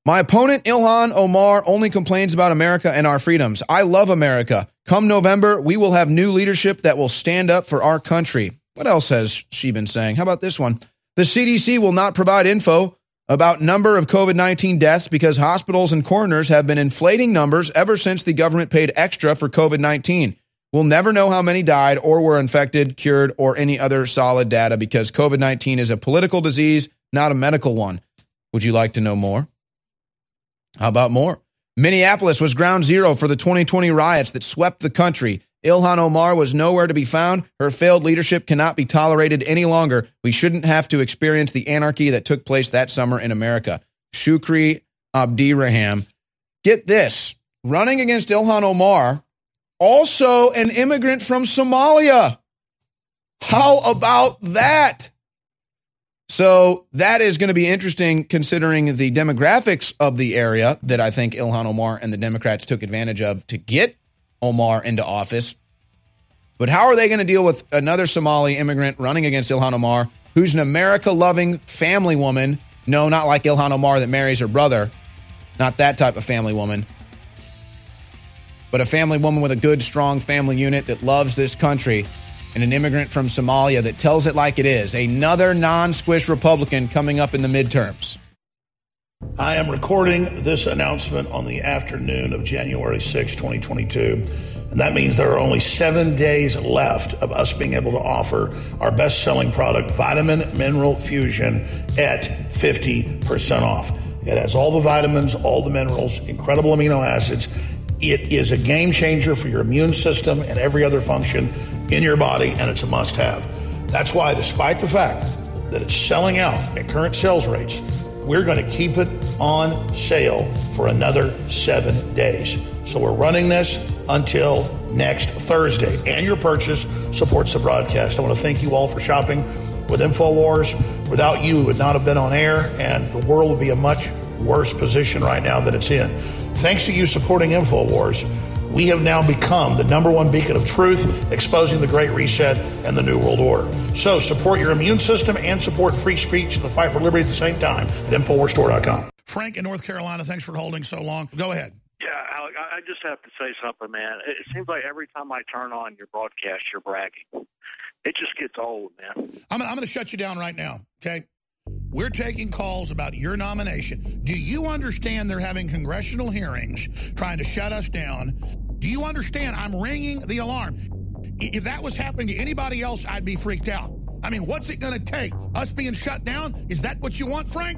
My opponent, Ilhan Omar, only complains about America and our freedoms. I love America. Come November, we will have new leadership that will stand up for our country. What else has she been saying? How about this one? The CDC will not provide info about number of COVID-19 deaths because hospitals and coroners have been inflating numbers ever since the government paid extra for COVID-19. We'll never know how many died or were infected, cured, or any other solid data because COVID-19 is a political disease, not a medical one. Would you like to know more? How about more? Minneapolis was ground zero for the 2020 riots that swept the country. Ilhan Omar was nowhere to be found. Her failed leadership cannot be tolerated any longer. We shouldn't have to experience the anarchy that took place that summer in America. Shukri Abdiraham. Get this running against Ilhan Omar, also an immigrant from Somalia. How about that? So that is going to be interesting considering the demographics of the area that I think Ilhan Omar and the Democrats took advantage of to get Omar into office. But how are they going to deal with another Somali immigrant running against Ilhan Omar, who's an America loving family woman? No, not like Ilhan Omar that marries her brother, not that type of family woman, but a family woman with a good, strong family unit that loves this country and an immigrant from Somalia that tells it like it is. Another non squish Republican coming up in the midterms. I am recording this announcement on the afternoon of January 6, 2022. And that means there are only seven days left of us being able to offer our best selling product, Vitamin Mineral Fusion, at 50% off. It has all the vitamins, all the minerals, incredible amino acids. It is a game changer for your immune system and every other function in your body, and it's a must have. That's why, despite the fact that it's selling out at current sales rates, we're going to keep it on sale for another seven days. So we're running this until next Thursday. And your purchase supports the broadcast. I want to thank you all for shopping with InfoWars. Without you, we would not have been on air, and the world would be a much worse position right now than it's in. Thanks to you supporting InfoWars, we have now become the number one beacon of truth, exposing the Great Reset and the New World Order. So support your immune system and support free speech and the fight for liberty at the same time at InfoWarsStore.com. Frank in North Carolina, thanks for holding so long. Go ahead. Yeah, Alex, I I just have to say something, man. It it seems like every time I turn on your broadcast, you're bragging. It just gets old, man. I'm, I'm going to shut you down right now, okay? We're taking calls about your nomination. Do you understand they're having congressional hearings trying to shut us down? Do you understand I'm ringing the alarm? If that was happening to anybody else, I'd be freaked out. I mean, what's it going to take? Us being shut down? Is that what you want, Frank?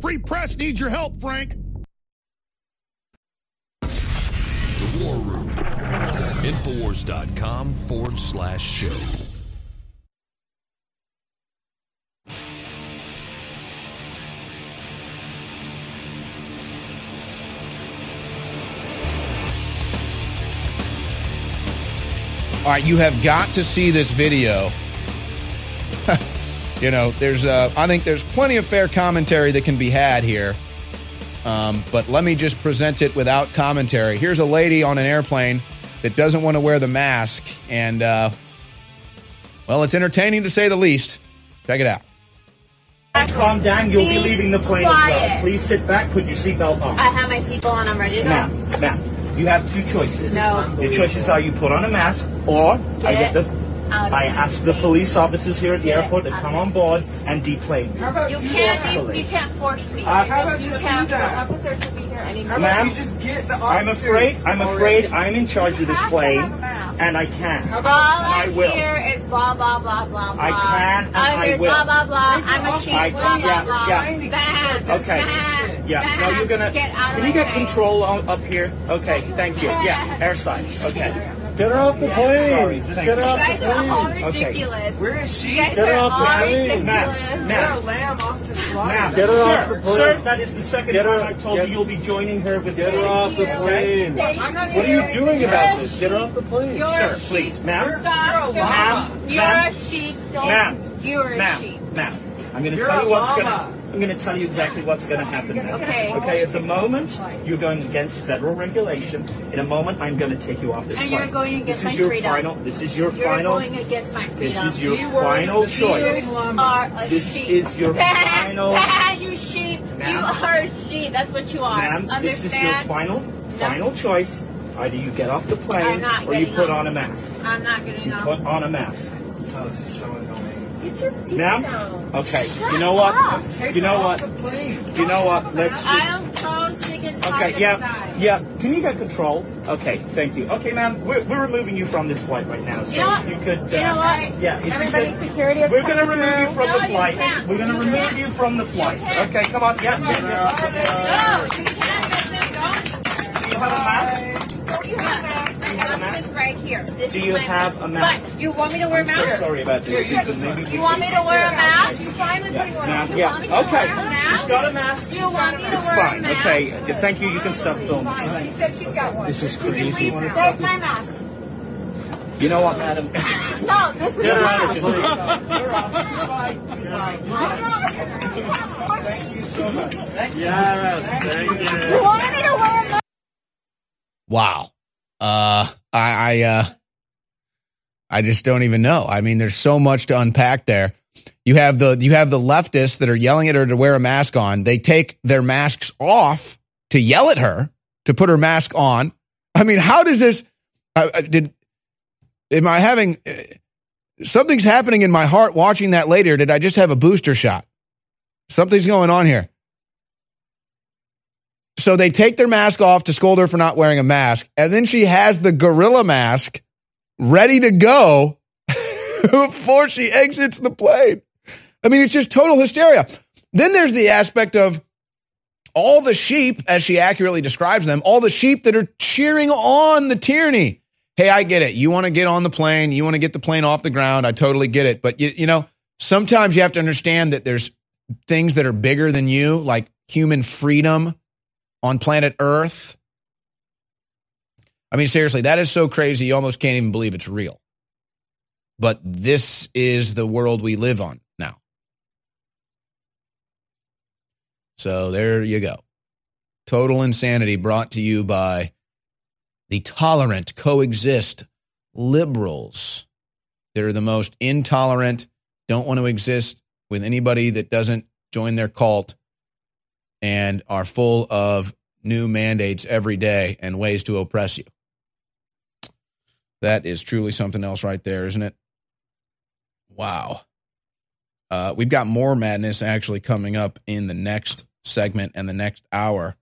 Free press needs your help, Frank. The War Room. Infowars.com forward slash show. All right, you have got to see this video. you know, there's uh, I think there's plenty of fair commentary that can be had here. Um, but let me just present it without commentary. Here's a lady on an airplane that doesn't want to wear the mask, and uh, well, it's entertaining to say the least. Check it out. Calm down. You'll be Be leaving the plane as well. Please sit back. Put your seatbelt on. I have my seatbelt on. I'm ready to go. Ma'am, ma'am, you have two choices. No. Your choices are you put on a mask or I Get get the out of I my ask the police officers here at the airport to come on board and deplane me. You can't. You, you can't force me. Uh, how about you just can't do that? force officers to be here anymore. Ma'am, I'm afraid. I'm afraid I'm in charge of this plane, and I can. All And I I will. hear is blah blah blah blah blah. I can and All I will. blah blah blah. I'm a chief. I- blah blah yeah, blah. yeah. Bad. Okay. Bad. Yeah. Bad. No, you're gonna. Get out of Can you get face. control up here? Okay. Thank you. Yeah. Airside. Okay. Get her off the plane. Sorry. Just You guys are all ridiculous. Where is she? You guys Get her are off the all plane. ridiculous. Ma'am, ma'am. lamb off the slide. Ma'am, Get her sir, off the plane. Sir, that is the second Get her- time I told get- you you'll be joining her with Get her off the plane. I'm not What are you doing doing it. about this? Get her off the plane. You're Sir, a sheep. please. Ma'am. Stop. Ma'am. You're a sheep. Don't. Ma'am. You're a Ma'am. sheep. Ma'am. I'm going to You're tell you what's going to. I'm going to tell you exactly what's going to happen. now. Okay. Okay. At the moment, you're going against federal regulation. In a moment, I'm going to take you off this And plane. you're going against this my is your freedom. final. This is your You're final. going against my freedom. This is your final choice. You are a This sheep. is your Bah, final- you sheep. Ma'am. You are a sheep. That's what you are. Ma'am, this is your Understand? final, final choice. Either you get off the plane or you put off. on a mask. I'm not getting off. Put on a mask. Oh, this is so annoying. Get your feet Ma'am? down. Okay. Shut you know what? up. You know what? You know what? Let's just. I'm so sick Okay, yeah, guys. yeah. Can you get control? Okay, thank you. Okay, ma'am, we're, we're removing you from this flight right now. So You know what? you could, You uh, know what? yeah, if you Everybody, could, security is we're going to coming remove you through. from No, the you flight. can't. We're going to You remove can't. you from the flight. can't. Okay, come on, yeah. No, you can't let them go. Do you have a mask? Right here. This Do is you my have a mask? But you want me to wear a I'm so mask? sorry about this. You- Susan. Maybe You want me to wear a mask? You fine with Yeah, putting one on? You yeah. want me to Okay. wear a mask? She's got a mask. You want me to It's wear fine. a mask? Okay, thank you. You can stop filming. She said she's got one. This is crazy. "Please, There's my mask. You know what, madam? No, this is Get her a off mask. the plane. Off. Goodbye. Goodbye. Thank you so much. Thank you. Yes, thank you. You want me to wear a mask? Wow. Uh, I, I, uh, I just don't even know. I mean, there's so much to unpack there. You have the you have the leftists that are yelling at her to wear a mask on. They take their masks off to yell at her to put her mask on. I mean, how does this? Uh, uh, did am I having uh, something's happening in my heart watching that later? Did I just have a booster shot? Something's going on here. So they take their mask off to scold her for not wearing a mask, and then she has the gorilla mask ready to go before she exits the plane. I mean, it's just total hysteria. Then there's the aspect of all the sheep, as she accurately describes them, all the sheep that are cheering on the tyranny. Hey, I get it. You want to get on the plane. You want to get the plane off the ground. I totally get it. But you, you know, sometimes you have to understand that there's things that are bigger than you, like human freedom on planet Earth. I mean, seriously, that is so crazy. You almost can't even believe it's real. But this is the world we live on now. So there you go. Total insanity brought to you by the tolerant coexist liberals. They're the most intolerant, don't want to exist with anybody that doesn't join their cult, and are full of new mandates every day and ways to oppress you. That is truly something else right there, isn't it? Wow. Uh, we've got more madness actually coming up in the next segment and the next hour.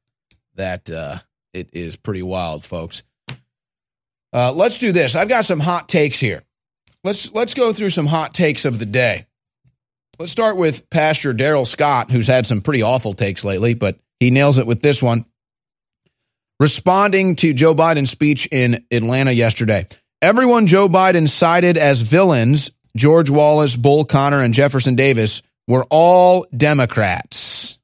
That uh, it is pretty wild, folks. Uh, let's do this. I've got some hot takes here. Let's let's go through some hot takes of the day. Let's start with Pastor Darrell Scott, who's had some pretty awful takes lately, but he nails it with this one. Responding to Joe Biden's speech in Atlanta yesterday, everyone Joe Biden cited as villains George Wallace, Bull Connor, and Jefferson Davis were all Democrats.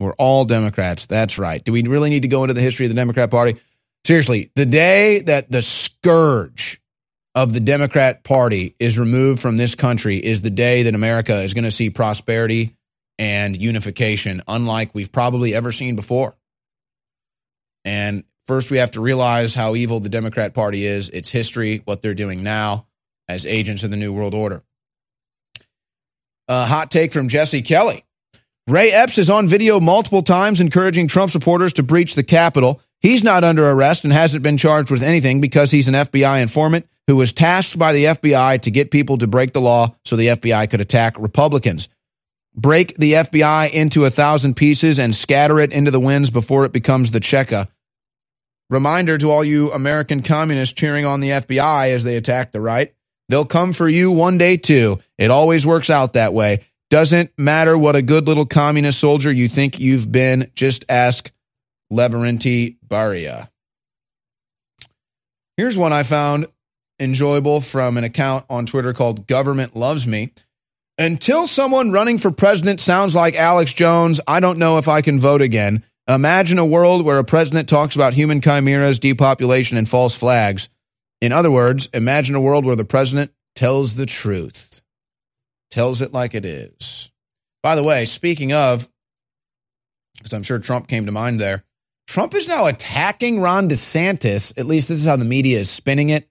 We're all Democrats. That's right. Do we really need to go into the history of the Democrat Party? Seriously, the day that the scourge of the Democrat Party is removed from this country is the day that America is going to see prosperity and unification, unlike we've probably ever seen before. And first, we have to realize how evil the Democrat Party is, its history, what they're doing now as agents of the New World Order. A hot take from Jesse Kelly. Ray Epps is on video multiple times encouraging Trump supporters to breach the Capitol. He's not under arrest and hasn't been charged with anything because he's an FBI informant who was tasked by the FBI to get people to break the law so the FBI could attack Republicans. Break the FBI into a thousand pieces and scatter it into the winds before it becomes the Cheka. Reminder to all you American communists cheering on the FBI as they attack the right. They'll come for you one day too. It always works out that way. Doesn't matter what a good little communist soldier you think you've been, just ask Lavrentiy Beria. Here's one I found enjoyable from an account on Twitter called Government Loves Me. Until someone running for president sounds like Alex Jones, I don't know if I can vote again. Imagine a world where a president talks about human chimeras, depopulation, and false flags. In other words, imagine a world where the president tells the truth, tells it like it is. By the way, speaking of, because I'm sure Trump came to mind there, Trump is now attacking Ron DeSantis. At least this is how the media is spinning it.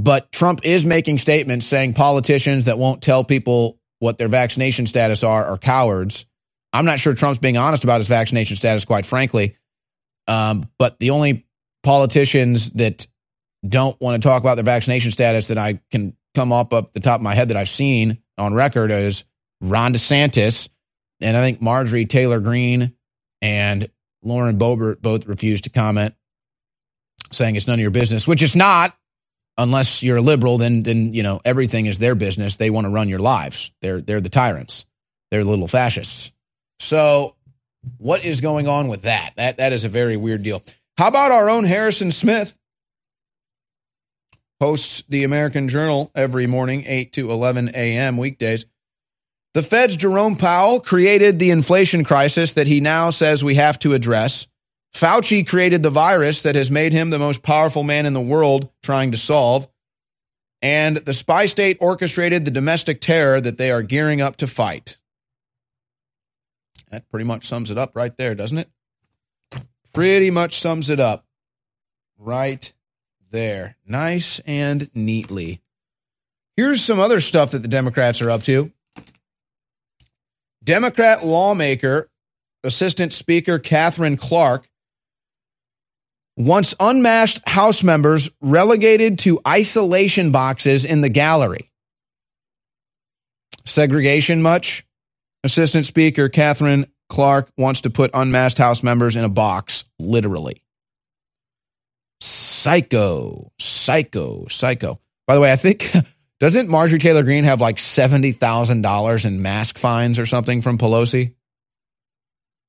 But Trump is making statements saying politicians that won't tell people what their vaccination status are are cowards. I'm not sure Trump's being honest about his vaccination status, quite frankly. Um, but the only politicians that don't want to talk about their vaccination status that I can come up up the top of my head that I've seen on record is Ron DeSantis, and I think Marjorie Taylor Greene and Lauren Boebert both refused to comment, saying it's none of your business, which is not. Unless you're a liberal, then then you know everything is their business. They want to run your lives. They're they're the tyrants. They're the little fascists. So, what is going on with that? That that is a very weird deal. How about our own Harrison Smith? Hosts the American Journal every morning, 8 to 11 a.m. weekdays. The Fed's Jerome Powell created the inflation crisis that he now says we have to address. Fauci created the virus that has made him the most powerful man in the world trying to solve. And the spy state orchestrated the domestic terror that they are gearing up to fight. That pretty much sums it up right there, doesn't it? Pretty much sums it up right there. Nice and neatly. Here's some other stuff that the Democrats are up to. Democrat lawmaker, Assistant Speaker Katherine Clark, wants unmasked House members relegated to isolation boxes in the gallery. Segregation much? Assistant Speaker Katherine Clark wants to put unmasked House members in a box, literally. Psycho, psycho, psycho. By the way, I think doesn't Marjorie Taylor Greene have like seventy thousand dollars in mask fines or something from Pelosi?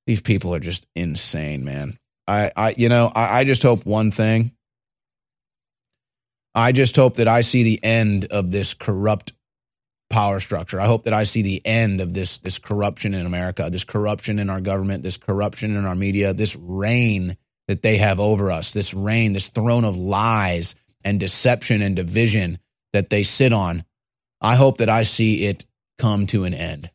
These people are just insane, man. I, I you know, I, I just hope one thing. I just hope that I see the end of this corrupt power structure. I hope that I see the end of this this corruption in America, this corruption in our government, this corruption in our media, this reign that they have over us, this reign, this throne of lies and deception and division that they sit on. I hope that I see it come to an end.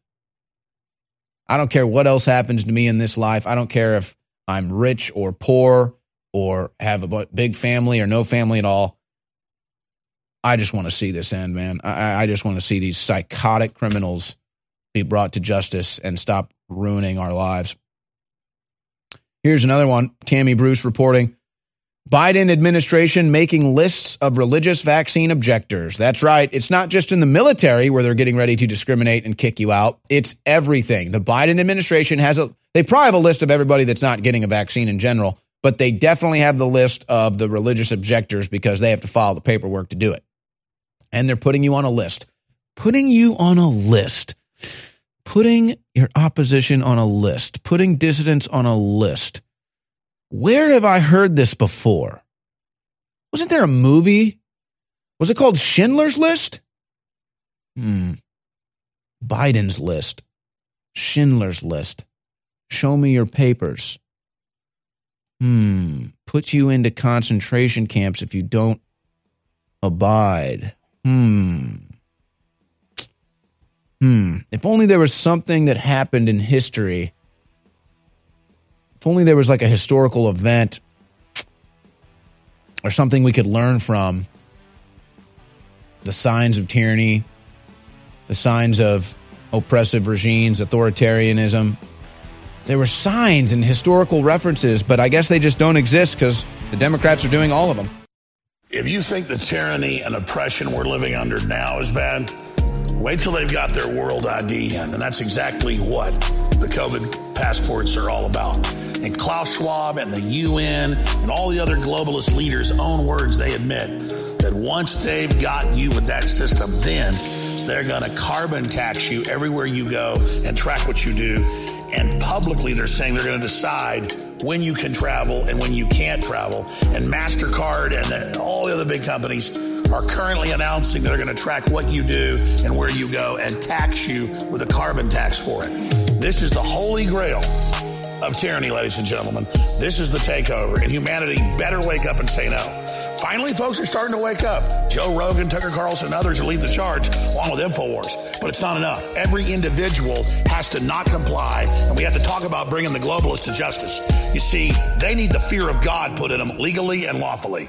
I don't care what else happens to me in this life. I don't care if I'm rich or poor or have a big family or no family at all. I just want to see this end, man. I, I just want to see these psychotic criminals be brought to justice and stop ruining our lives. Here's another one. Tammy Bruce reporting. Biden administration making lists of religious vaccine objectors. That's right. It's not just in the military where they're getting ready to discriminate and kick you out. It's everything. The Biden administration has a, they probably have a list of everybody that's not getting a vaccine in general, but they definitely have the list of the religious objectors because they have to file the paperwork to do it and they're putting you on a list. Putting you on a list. Putting your opposition on a list. Putting dissidents on a list. Where have I heard this before? Wasn't there a movie? Was it called Schindler's List? Hmm. Biden's list. Schindler's List. Show me your papers. Hmm. Put you into concentration camps if you don't abide. Hmm. Hmm. If only there was something that happened in history. If only there was like a historical event or something we could learn from. The signs of tyranny, the signs of oppressive regimes, authoritarianism. There were signs and historical references, but I guess they just don't exist because the Democrats are doing all of them. If you think the tyranny and oppression we're living under now is bad, wait till they've got their world ID in. And that's exactly what the COVID passports are all about. And Klaus Schwab and the UN and all the other globalist leaders' own words, they admit that once they've got you with that system, then they're going to carbon tax you everywhere you go and track what you do. And publicly, they're saying they're going to decide when you can travel and when you can't travel. And MasterCard and the, all the other big companies are currently announcing they're going to track what you do and where you go and tax you with a carbon tax for it. This is the holy grail of tyranny, ladies and gentlemen. This is the takeover, and humanity better wake up and say no. Finally, folks are starting to wake up. Joe Rogan, Tucker Carlson, and others are leading the charge, along with InfoWars. But it's not enough. Every individual has to not comply, and we have to talk about bringing the globalists to justice. You see, they need the fear of God put in them legally and lawfully.